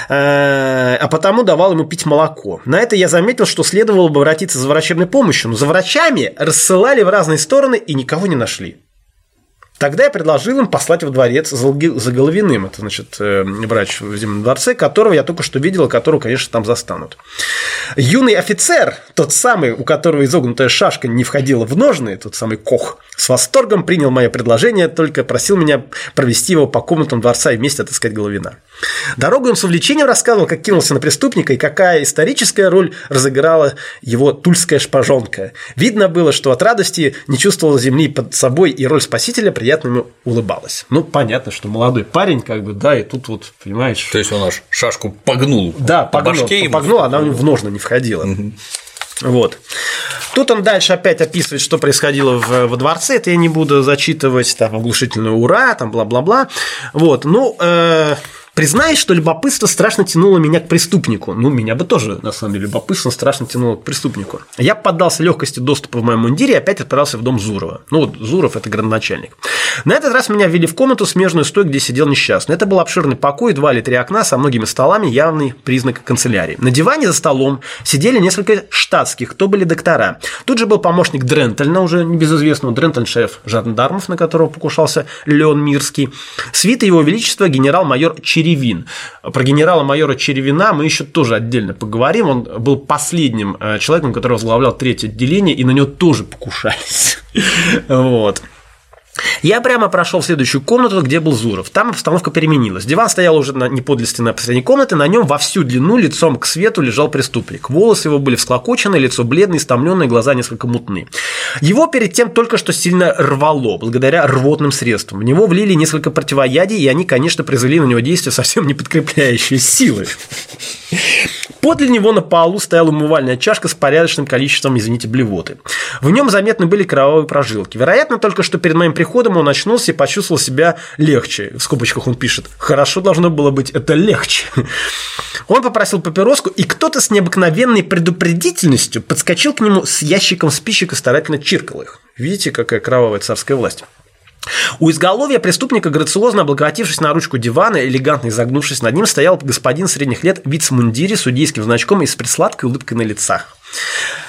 Э, а потому давал ему пить молоко. На это я заметил, что следовало бы обратиться за врачебной помощью, но за врачами рассылали в разные стороны и никого не нашли. Тогда я предложил им послать во дворец за Головиным, это, значит, э, врач в Зимнем дворце, которого я только что видел, которого, конечно, там застанут. Юный офицер, тот самый, у которого изогнутая шашка не входила в ножны, тот самый Кох, с восторгом принял мое предложение, только просил меня провести его по комнатам дворца и вместе отыскать Головина. Дорогу он с увлечением рассказывал, как кинулся на преступника и какая историческая роль разыграла его тульская шпажонка. Видно было, что от радости не чувствовал земли под собой, и роль спасителя приятно ему улыбалась. Ну, понятно, что молодой парень, как бы, да, и тут вот, понимаешь... То есть он аж шашку погнул. Да, по погнул, башке погнул, она в ножны не входила. Угу. Вот. Тут он дальше опять описывает, что происходило в, во дворце. Это я не буду зачитывать, там, оглушительное ура, там, бла-бла-бла. Вот, ну, э, Признаюсь, что любопытство страшно тянуло меня к преступнику. Ну, меня бы тоже, на самом деле, любопытство страшно тянуло к преступнику. Я поддался легкости доступа в моем мундире и опять отправился в дом Зурова. Ну, вот Зуров – это градоначальник. На этот раз меня ввели в комнату, смежную с той, где сидел несчастный. Это был обширный покой, два или три окна со многими столами, явный признак канцелярии. На диване за столом сидели несколько штатских, кто были доктора. Тут же был помощник Дрентельна, уже небезызвестного Дрентель шеф жандармов, на которого покушался Леон Мирский. Свита его величества генерал-майор Черепов Черевин. Про генерала-майора Черевина мы еще тоже отдельно поговорим. Он был последним э, человеком, который возглавлял третье отделение, и на него тоже покушались. Вот. Я прямо прошел в следующую комнату, где был Зуров. Там обстановка переменилась. Диван стоял уже на, не подле стены, посредине комнаты. На нем во всю длину лицом к свету лежал преступник. Волосы его были всклокочены, лицо бледное, истомленное, глаза несколько мутные. Его перед тем только что сильно рвало, благодаря рвотным средствам. В него влили несколько противоядий, и они, конечно, произвели на него действие совсем не подкрепляющие силы. Подле него на полу стояла умывальная чашка с порядочным количеством, извините, блевоты. В нем заметны были кровавые прожилки. Вероятно, только что перед моим приходом он очнулся и почувствовал себя легче. В скобочках он пишет «Хорошо должно было быть это легче». Он попросил папироску, и кто-то с необыкновенной предупредительностью подскочил к нему с ящиком спичек и старательно чиркал их. Видите, какая кровавая царская власть. У изголовья преступника, грациозно облокотившись на ручку дивана, элегантно изогнувшись над ним, стоял господин средних лет в вицмундире с судейским значком и с присладкой улыбкой на лицах.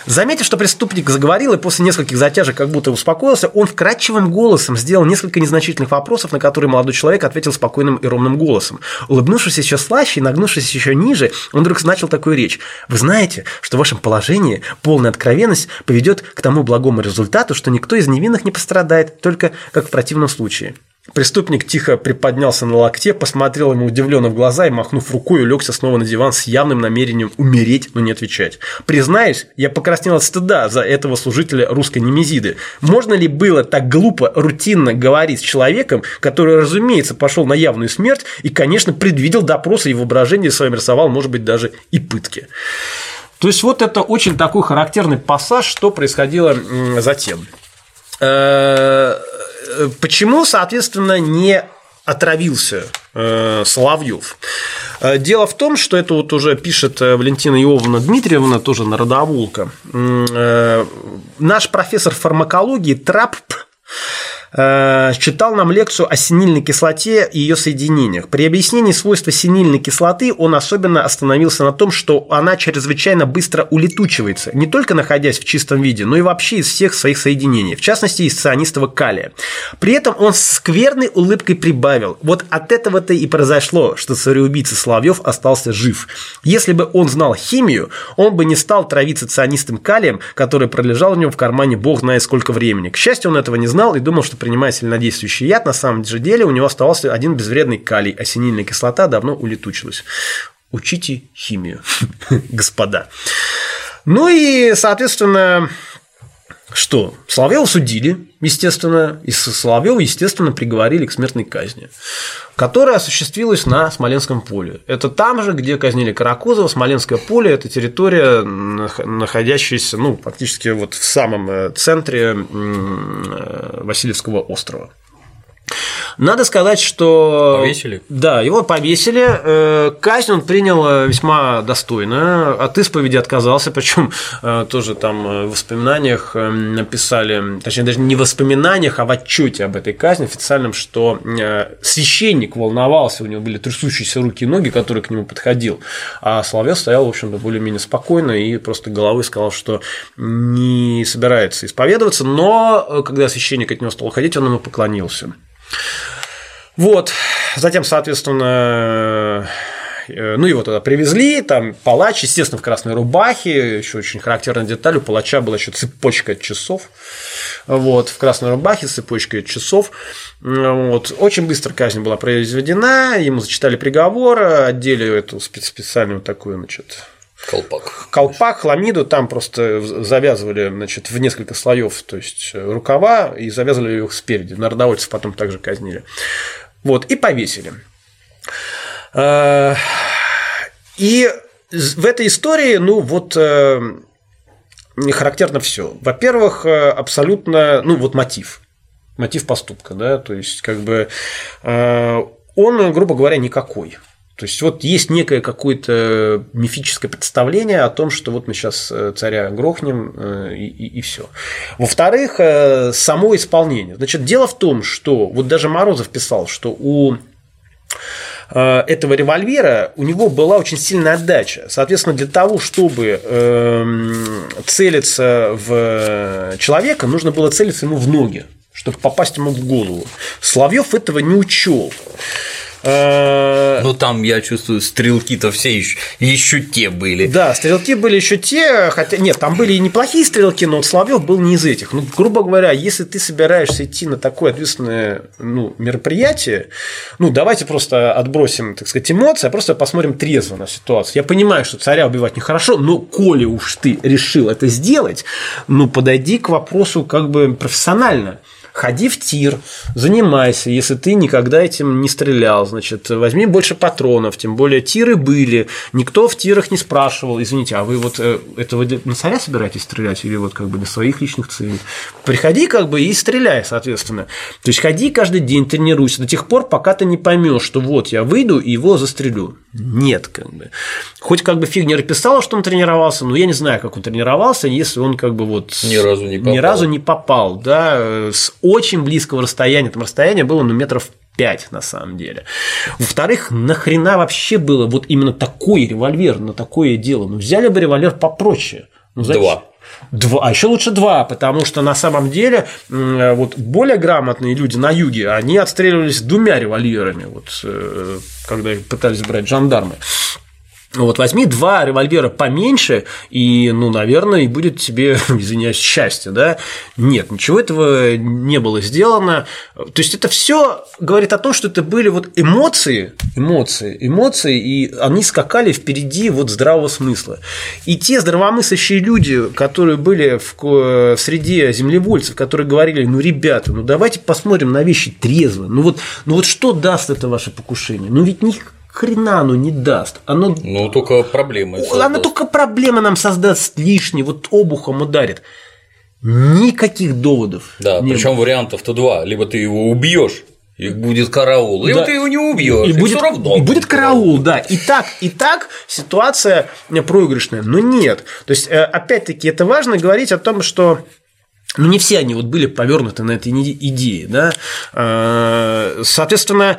Заметив, что преступник заговорил и после нескольких затяжек как будто успокоился, он вкрадчивым голосом сделал несколько незначительных вопросов, на которые молодой человек ответил спокойным и ровным голосом. Улыбнувшись еще слаще и нагнувшись еще ниже, он вдруг начал такую речь. «Вы знаете, что в вашем положении полная откровенность поведет к тому благому результату, что никто из невинных не пострадает, только как в противном случае». Преступник тихо приподнялся на локте, посмотрел ему удивленно в глаза и, махнув рукой, улегся снова на диван с явным намерением умереть, но не отвечать. Признаюсь, я покраснел от стыда за этого служителя русской немезиды. Можно ли было так глупо, рутинно говорить с человеком, который, разумеется, пошел на явную смерть и, конечно, предвидел допросы и воображение своим рисовал, может быть, даже и пытки. То есть вот это очень такой характерный пассаж, что происходило затем. Э, почему, соответственно, не отравился э, Соловьев. Э, дело в том, что это вот уже пишет Валентина Иовна Дмитриевна, тоже народоволка. Наш профессор фармакологии Трапп Э, читал нам лекцию о синильной кислоте и ее соединениях. При объяснении свойства синильной кислоты он особенно остановился на том, что она чрезвычайно быстро улетучивается, не только находясь в чистом виде, но и вообще из всех своих соединений, в частности из цианистого калия. При этом он скверной улыбкой прибавил, вот от этого-то и произошло, что цареубийца Соловьев остался жив. Если бы он знал химию, он бы не стал травиться цианистым калием, который пролежал у него в кармане бог знает сколько времени. К счастью, он этого не знал и думал, что принимая сильнодействующий яд, на самом же деле у него оставался один безвредный калий, а синильная кислота давно улетучилась. Учите химию, господа. Ну и, соответственно, что? Соловьева судили, естественно, и Соловьева, естественно, приговорили к смертной казни, которая осуществилась на Смоленском поле. Это там же, где казнили Каракозова, Смоленское поле – это территория, находящаяся, ну, фактически вот в самом э, центре э, Васильевского острова. Надо сказать, что... Повесили? Да, его повесили. Э, казнь он принял весьма достойно. От исповеди отказался, причем э, тоже там в воспоминаниях э, написали, точнее, даже не в воспоминаниях, а в отчете об этой казни официальном, что священник волновался, у него были трясущиеся руки и ноги, который к нему подходил, а Соловьев стоял, в общем-то, более-менее спокойно и просто головой сказал, что не собирается исповедоваться, но когда священник от него стал уходить, он ему поклонился. Вот, затем, соответственно, э, ну, его тогда привезли, там палач, естественно, в красной рубахе, еще очень характерная деталь, у палача была еще цепочка часов, вот, в красной рубахе от часов, вот, очень быстро казнь была произведена, ему зачитали приговор, одели эту специальную такую, значит, Колпак. Колпак, хламиду, там просто завязывали значит, в несколько слоев, то есть рукава, и завязывали их спереди. Народовольцев потом также казнили. Вот, и повесили. Э, и в этой истории, ну вот, э, характерно все. Во-первых, э, абсолютно, ну вот мотив, мотив поступка, да, то есть как бы он, грубо говоря, никакой. То есть вот есть некое какое-то мифическое представление о том, что вот мы сейчас э, царя грохнем э, и, и, и все. Во-вторых, э, само исполнение. Значит, дело в том, что вот даже Морозов писал, что у этого револьвера у него была очень сильная отдача. Соответственно, для того, чтобы эм, целиться в человека, нужно было целиться ему в ноги, чтобы попасть ему в голову. Славьев этого не учел. Э, ну там, я чувствую, стрелки-то все еще, еще те были. Да, стрелки были еще те, хотя нет, там были и неплохие стрелки, но Соловьев был не из этих. Ну, грубо говоря, если ты собираешься идти на такое ответственное ну, мероприятие, ну, давайте просто отбросим, так сказать, эмоции, а просто посмотрим трезво на ситуацию. Я понимаю, что царя убивать нехорошо, но коли уж ты решил это сделать, ну, подойди к вопросу как бы профессионально ходи в тир, занимайся, если ты никогда этим не стрелял, значит, возьми больше патронов, тем более тиры были, никто в тирах не спрашивал, извините, а вы вот э, это вы на царя собираетесь стрелять или вот как бы для своих личных целей? Приходи как бы и стреляй, соответственно. То есть ходи каждый день, тренируйся до тех пор, пока ты не поймешь, что вот я выйду и его застрелю. Нет, как бы. Хоть как бы Фигнер писал, что он тренировался, но я не знаю, как он тренировался, если он как бы вот ни разу не попал, ни разу не попал да, с очень близкого расстояния, там расстояние было ну, метров 5 на самом деле. Во-вторых, нахрена вообще было вот именно такой револьвер на такое дело? Ну, взяли бы револьвер попроще. Ну, зачем? Два. Два, а еще лучше два, потому что на самом деле вот более грамотные люди на юге, они отстреливались двумя револьверами, вот, э, когда пытались брать жандармы. Вот возьми два револьвера поменьше, и, ну, наверное, и будет тебе, извиняюсь, счастье, да? Нет, ничего этого не было сделано. То есть это все говорит о том, что это были вот эмоции, эмоции, эмоции, и они скакали впереди вот здравого смысла. И те здравомыслящие люди, которые были в, в среде землевольцев, которые говорили, ну, ребята, ну, давайте посмотрим на вещи трезво. Ну, вот, ну, вот что даст это ваше покушение? Ну, ведь них хрена оно не даст. Оно... Ну, только проблемы. Оно только проблемы нам создаст лишние, вот обухом ударит. Никаких доводов. Да, причем вариантов-то два. Либо ты его убьешь, и будет караул. Либо да. ты его не убьешь. И, и будет, равно и будет караул, да. И так, и так ситуация проигрышная. Но нет. То есть, э, опять-таки, это важно говорить о том, что ну, не все они вот были повернуты на этой идее, да. Э, соответственно,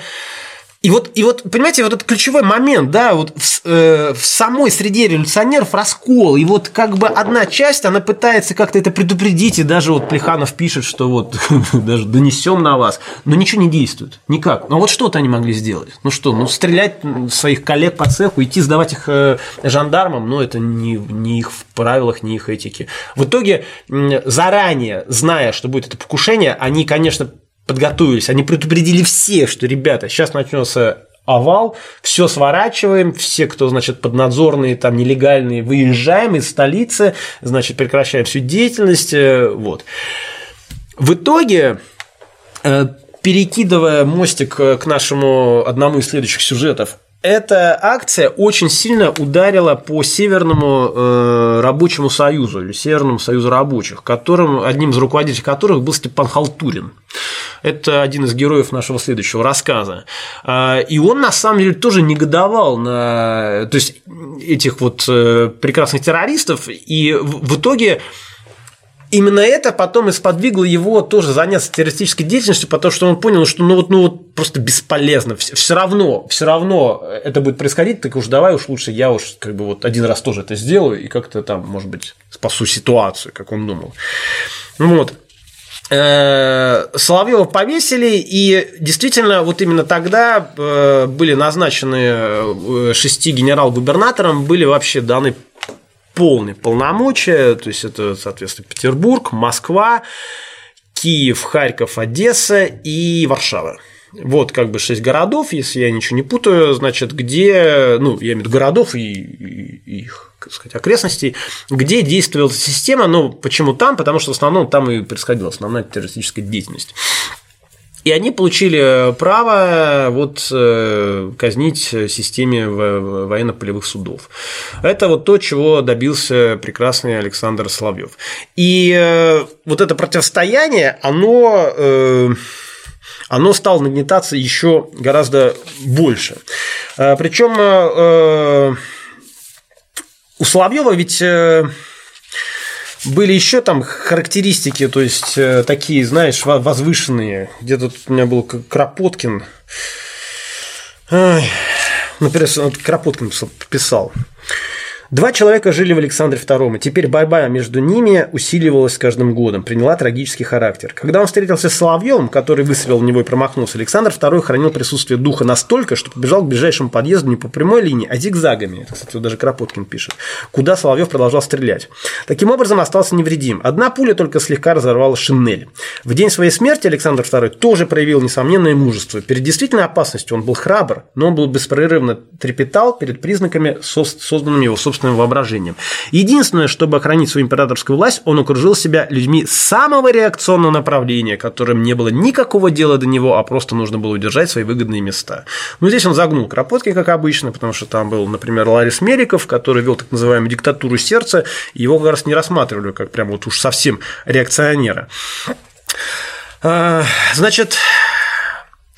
и вот, и вот, понимаете, вот этот ключевой момент, да, вот в, э, в самой среде революционеров раскол, и вот как бы одна часть, она пытается как-то это предупредить, и даже вот Плеханов пишет, что вот даже донесем на вас, но ничего не действует, никак. Но вот что-то они могли сделать. Ну что, ну стрелять своих коллег по цеху, идти сдавать их э, жандармам, ну это не, не их в правилах, не их этики. В итоге, заранее, зная, что будет это покушение, они, конечно, подготовились, они предупредили все, что, ребята, сейчас начнется овал, все сворачиваем, все, кто, значит, поднадзорные, там, нелегальные, выезжаем из столицы, значит, прекращаем всю деятельность, э, вот. В итоге, э, перекидывая мостик к нашему одному из следующих сюжетов, эта акция очень сильно ударила по Северному э, рабочему союзу или Северному союзу рабочих, которым, одним из руководителей которых был Степан Халтурин. Это один из героев нашего следующего рассказа. А, и он на самом деле тоже негодовал на то есть, этих вот э, прекрасных террористов, и в итоге именно это потом и сподвигло его тоже заняться террористической деятельностью, потому что он понял, что ну вот, ну вот просто бесполезно, все равно, все равно это будет происходить, так уж давай уж лучше я уж как бы вот один раз тоже это сделаю и как-то там, может быть, спасу ситуацию, как он думал. Вот. Э, Соловьева повесили, и действительно, вот именно тогда э, были назначены э, шести генерал-губернаторам, были вообще даны полные полномочия, то есть это, соответственно, Петербург, Москва, Киев, Харьков, Одесса и Варшава. Вот как бы шесть городов, если я ничего не путаю, значит, где, ну, я имею в виду городов и, и их, сказать, окрестностей, где действовала эта система, ну, почему там? Потому что в основном там и происходила основная террористическая деятельность. И они получили право вот э, казнить системе военно-полевых судов. Это вот то, чего добился прекрасный Александр Соловьев. И э, вот это противостояние, оно э, оно стало нагнетаться еще гораздо больше. Причем у Соловьева ведь были еще там характеристики, то есть э, такие, знаешь, возвышенные. Где-то у меня был Кропоткин. Ай, например, Кропоткин писал. Два человека жили в Александре II, и теперь борьба между ними усиливалась с каждым годом, приняла трагический характер. Когда он встретился с Соловьевым, который выстрелил в него и промахнулся, Александр II хранил присутствие духа настолько, что побежал к ближайшему подъезду не по прямой линии, а зигзагами. Это, кстати, вот даже Кропоткин пишет. Куда Соловьев продолжал стрелять. Таким образом, остался невредим. Одна пуля только слегка разорвала шинель. В день своей смерти Александр II тоже проявил несомненное мужество. Перед действительной опасностью он был храбр, но он был беспрерывно трепетал перед признаками, созданными его собственным собственным воображением. Единственное, чтобы охранить свою императорскую власть, он окружил себя людьми самого реакционного направления, которым не было никакого дела до него, а просто нужно было удержать свои выгодные места. Ну, здесь он загнул Кропотки, как обычно, потому что там был, например, Ларис Мериков, который вел так называемую диктатуру сердца, и его как раз не рассматривали как прям вот уж совсем реакционера. А, значит,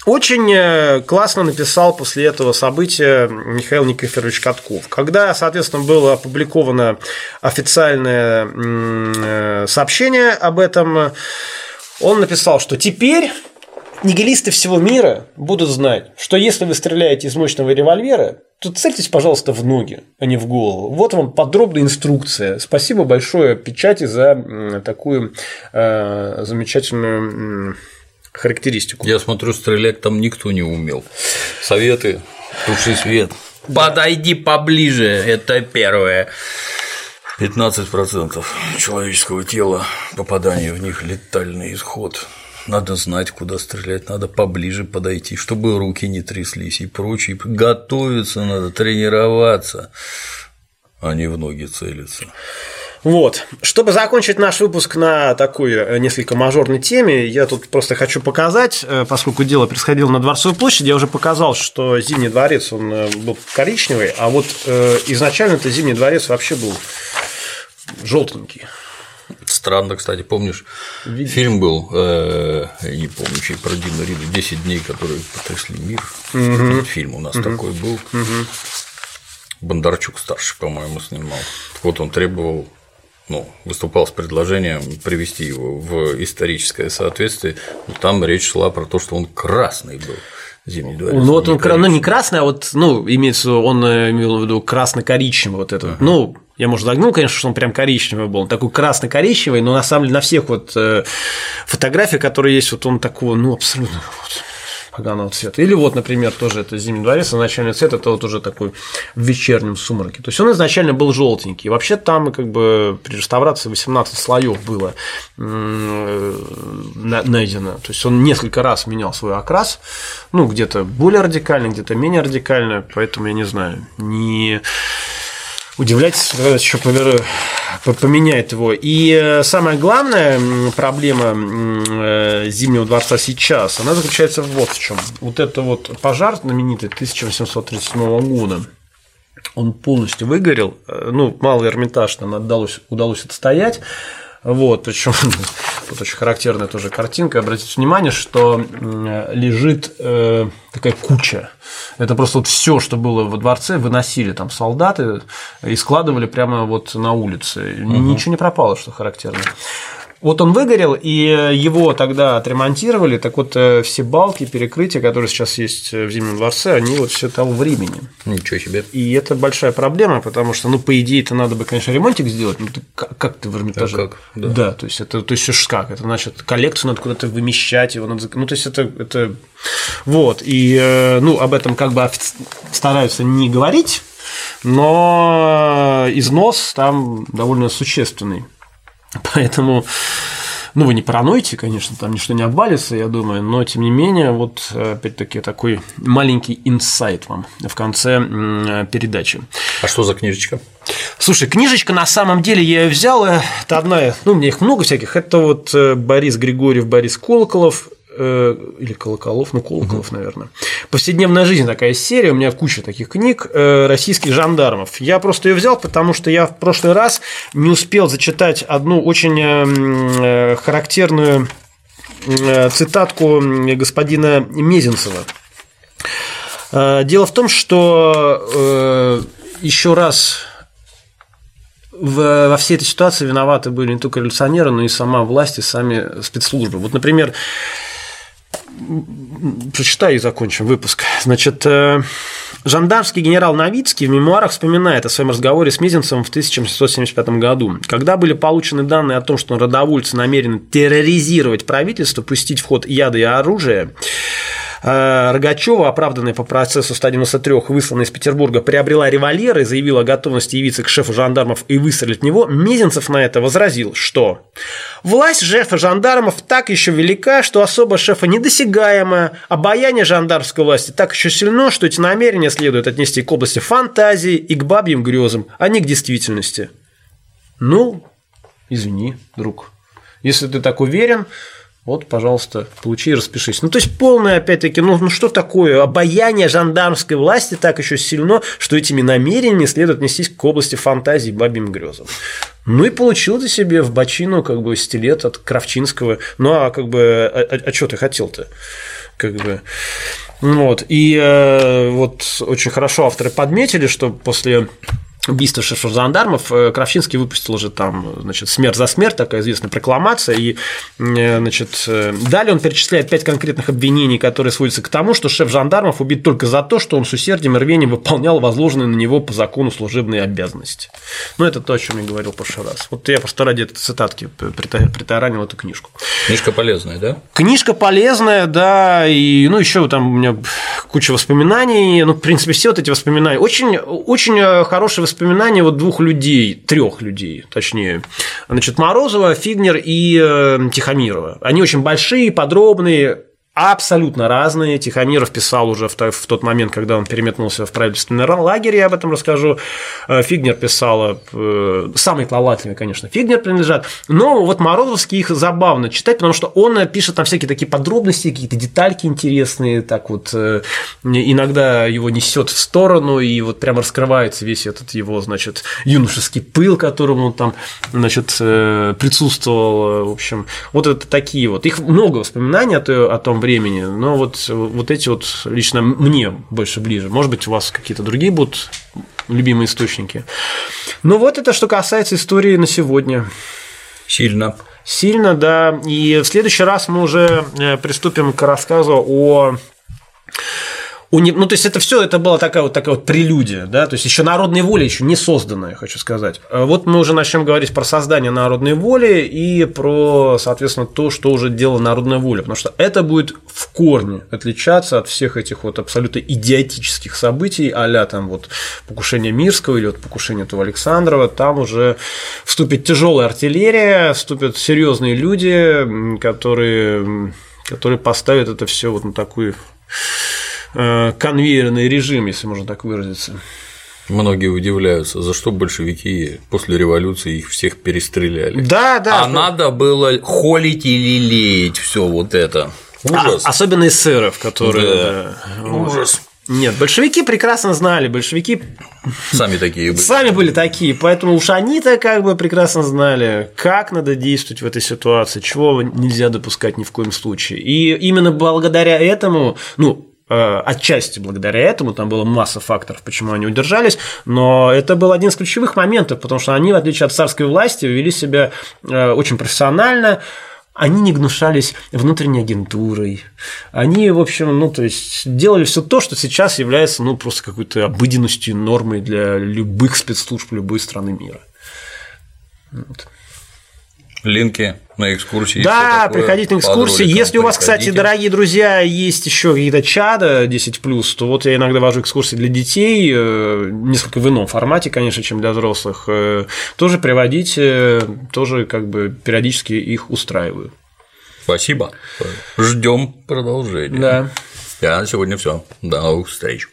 очень э, классно написал после этого события Михаил Никифорович Катков. Когда, соответственно, было опубликовано официальное э, сообщение об этом, он написал, что теперь нигилисты всего мира будут знать, что если вы стреляете из мощного револьвера, то цельтесь, пожалуйста, в ноги, а не в голову. Вот вам подробная инструкция. Спасибо большое печати за такую э, замечательную характеристику. Я смотрю, стрелять там никто не умел. Советы, туши свет. Подойди поближе, это первое. 15% человеческого тела, попадание в них летальный исход. Надо знать, куда стрелять, надо поближе подойти, чтобы руки не тряслись и прочее. Готовиться надо, тренироваться, а не в ноги целиться. Вот. Чтобы закончить наш выпуск на такой э, несколько мажорной теме, я тут просто хочу показать, э, поскольку дело происходило на Дворцовой площади, я уже показал, что Зимний дворец, он э, был коричневый, а вот изначально это Зимний дворец вообще был желтенький. Странно, кстати, помнишь, Видишь? фильм был, э, я не помню, чей про Дина Рида «10 дней, которые потрясли мир». Угу. Фильм у нас угу. такой был. Угу. Бондарчук старший, по-моему, снимал. Вот он требовал ну, выступал с предложением привести его в историческое соответствие, там речь шла про то, что он красный был. Зимний дворец. Ну, вот он, ну, не красный, а вот, ну, имеется, он э, имел в виду красно-коричневый вот этот. Uh-huh. Ну, я, может, загнул, конечно, что он прям коричневый был. Он такой красно-коричневый, но на самом деле на всех вот э, фотографиях, которые есть, вот он такой, ну, абсолютно вот, поганого цвета. Или вот, например, тоже это Зимний дворец, а цвет это вот уже такой в вечернем сумраке. То есть он изначально был желтенький. Вообще там как бы при реставрации 18 слоев было найдено. То есть он несколько раз менял свой окрас, ну, где-то более радикально, где-то менее радикально, поэтому я не знаю, не удивляйтесь, когда еще поменяет его. И э, самая главная проблема э, Зимнего дворца сейчас, она заключается вот в чем. Вот это вот пожар знаменитый 1837 года, он полностью выгорел, э, ну, малый Эрмитаж нам удалось, удалось отстоять, вот, причем Вот очень характерная тоже картинка. Обратите внимание, что лежит э, такая куча. Это просто вот все, что было во дворце, выносили там солдаты и складывали прямо вот на улице. Угу. Ничего не пропало, что характерно. Вот он выгорел, и его тогда отремонтировали. Так вот, э, все балки, перекрытия, которые сейчас есть в Зимнем дворце, они вот все того времени. Ничего себе. И это большая проблема, потому что, ну, по идее, это надо бы, конечно, ремонтик сделать. Ну, ты, как, как ты в Эрмитаже? А как? Да. да, то есть это то есть как? Это значит, коллекцию надо куда-то вымещать, его надо. Ну, то есть это, это... Вот. И э, ну, об этом как бы стараются не говорить, но износ там довольно существенный. Поэтому, ну, вы не паранойте, конечно, там ничто не обвалится, я думаю, но тем не менее, вот опять-таки такой маленький инсайт вам в конце передачи. А что за книжечка? Слушай, книжечка на самом деле я ее взял, это одна, ну, у меня их много всяких, это вот э, Борис Григорьев, Борис Колоколов, Э, или Колоколов, ну Колоколов, угу. наверное. Повседневная жизнь такая серия, у меня куча таких книг э, российских жандармов. Я просто ее взял, потому что я в прошлый раз не успел зачитать одну очень э, характерную цитатку господина Мезенцева. Дело в том, что еще раз во всей этой ситуации виноваты были не только революционеры, но и сама власть и сами спецслужбы. Вот, например, прочитаю и закончим выпуск. Значит, э, жандармский генерал Новицкий в мемуарах вспоминает о своем разговоре с Мизинцевым в 1775 году. Когда были получены данные о том, что родовольцы намерены терроризировать правительство, пустить в ход яды и оружие, Рогачева, оправданная по процессу 193, высланная из Петербурга, приобрела револьвер и заявила о готовности явиться к шефу жандармов и выстрелить в него, Мезенцев на это возразил, что «Власть шефа жандармов так еще велика, что особо шефа недосягаемая, обаяние жандармской власти так еще сильно, что эти намерения следует отнести к области фантазии и к бабьим грезам, а не к действительности». Ну, извини, друг. Если ты так уверен, вот, пожалуйста, получи и распишись. Ну, то есть, полное, опять-таки, ну, ну что такое? Обаяние жандармской власти так еще сильно, что этими намерениями следует нестись к области фантазии бабьим грезам. Ну и получил ты себе в бочину как бы стилет от Кравчинского. Ну а как бы, а, а, а что ты хотел-то? Как бы. Вот. И э, вот очень хорошо авторы подметили, что после убийство шефа жандармов, э, Кравчинский выпустил уже там, значит, смерть за смерть, такая известная прокламация, и, э, значит, э, далее он перечисляет пять конкретных обвинений, которые сводятся к тому, что шеф жандармов убит только за то, что он с усердием и рвением выполнял возложенные на него по закону служебные обязанности. Ну, это то, о чем я говорил в прошлый раз. Вот я просто ради этой цитатки притаранил эту книжку. Книжка полезная, да? Книжка полезная, да, и, ну, еще там у меня куча воспоминаний, ну, в принципе, все вот эти воспоминания. Очень, очень хорошие воспоминания воспоминания вот двух людей, трех людей, точнее, значит, Морозова, Фигнер и э, Тихомирова. Они очень большие, подробные, абсолютно разные. Тихомиров писал уже в тот момент, когда он переметнулся в правительственный лагерь, я об этом расскажу. Э, Фигнер писал, э, самые талантливые, конечно, Фигнер принадлежат. Но вот Морозовский их забавно читать, потому что он пишет там всякие такие подробности, какие-то детальки интересные, так вот э, иногда его несет в сторону, и вот прямо раскрывается весь этот его, значит, юношеский пыл, которому он там, значит, присутствовал. В общем, вот это такие вот. Их много воспоминаний о том времени. Но вот, вот эти вот лично мне больше ближе. Может быть, у вас какие-то другие будут любимые источники. Ну вот это что касается истории на сегодня. Сильно. Сильно, да. И в следующий раз мы уже э, приступим к рассказу о уни... ну, то есть это все это была такая вот такая вот прелюдия, да, то есть еще народной воли еще не созданная, хочу сказать. А вот мы уже начнем говорить про создание народной воли и про, соответственно, то, что уже делала народная воля, потому что это будет в корне отличаться от всех этих вот абсолютно идиотических событий, а там вот покушение Мирского или вот покушение этого Александрова, там уже вступит тяжелая артиллерия, вступят серьезные люди, которые, которые поставят это все вот на такую конвейерный режим, если можно так выразиться. Многие удивляются, за что большевики после революции их всех перестреляли. Да, да. А надо было холить и лелеять все вот это. Ужас. А, особенно эсеров, которые. Да. Ужас. Нет, большевики прекрасно знали, большевики Сами такие были. сами были такие, поэтому уж они-то как бы прекрасно знали, как надо действовать в этой ситуации, чего нельзя допускать ни в коем случае. И именно благодаря этому, ну, э, отчасти благодаря этому, там была масса факторов, почему они удержались, но это был один из ключевых моментов, потому что они, в отличие от царской власти, вели себя э, очень профессионально, они не гнушались внутренней агентурой. Они, в общем, ну, то есть делали все то, что сейчас является, ну, просто какой-то обыденностью, нормой для любых спецслужб любой страны мира. Вот. Линки на экскурсии. Да, приходите на экскурсии. роликом Если у вас, кстати, приходите. дорогие друзья, есть еще какие-то чада 10+, то вот я иногда вожу экскурсии для детей, э, несколько в ином формате, конечно, чем для взрослых. э, Тоже приводите, тоже как бы периодически их устраиваю. Спасибо. Ждем продолжения. Да. Я на сегодня все. До новых встреч.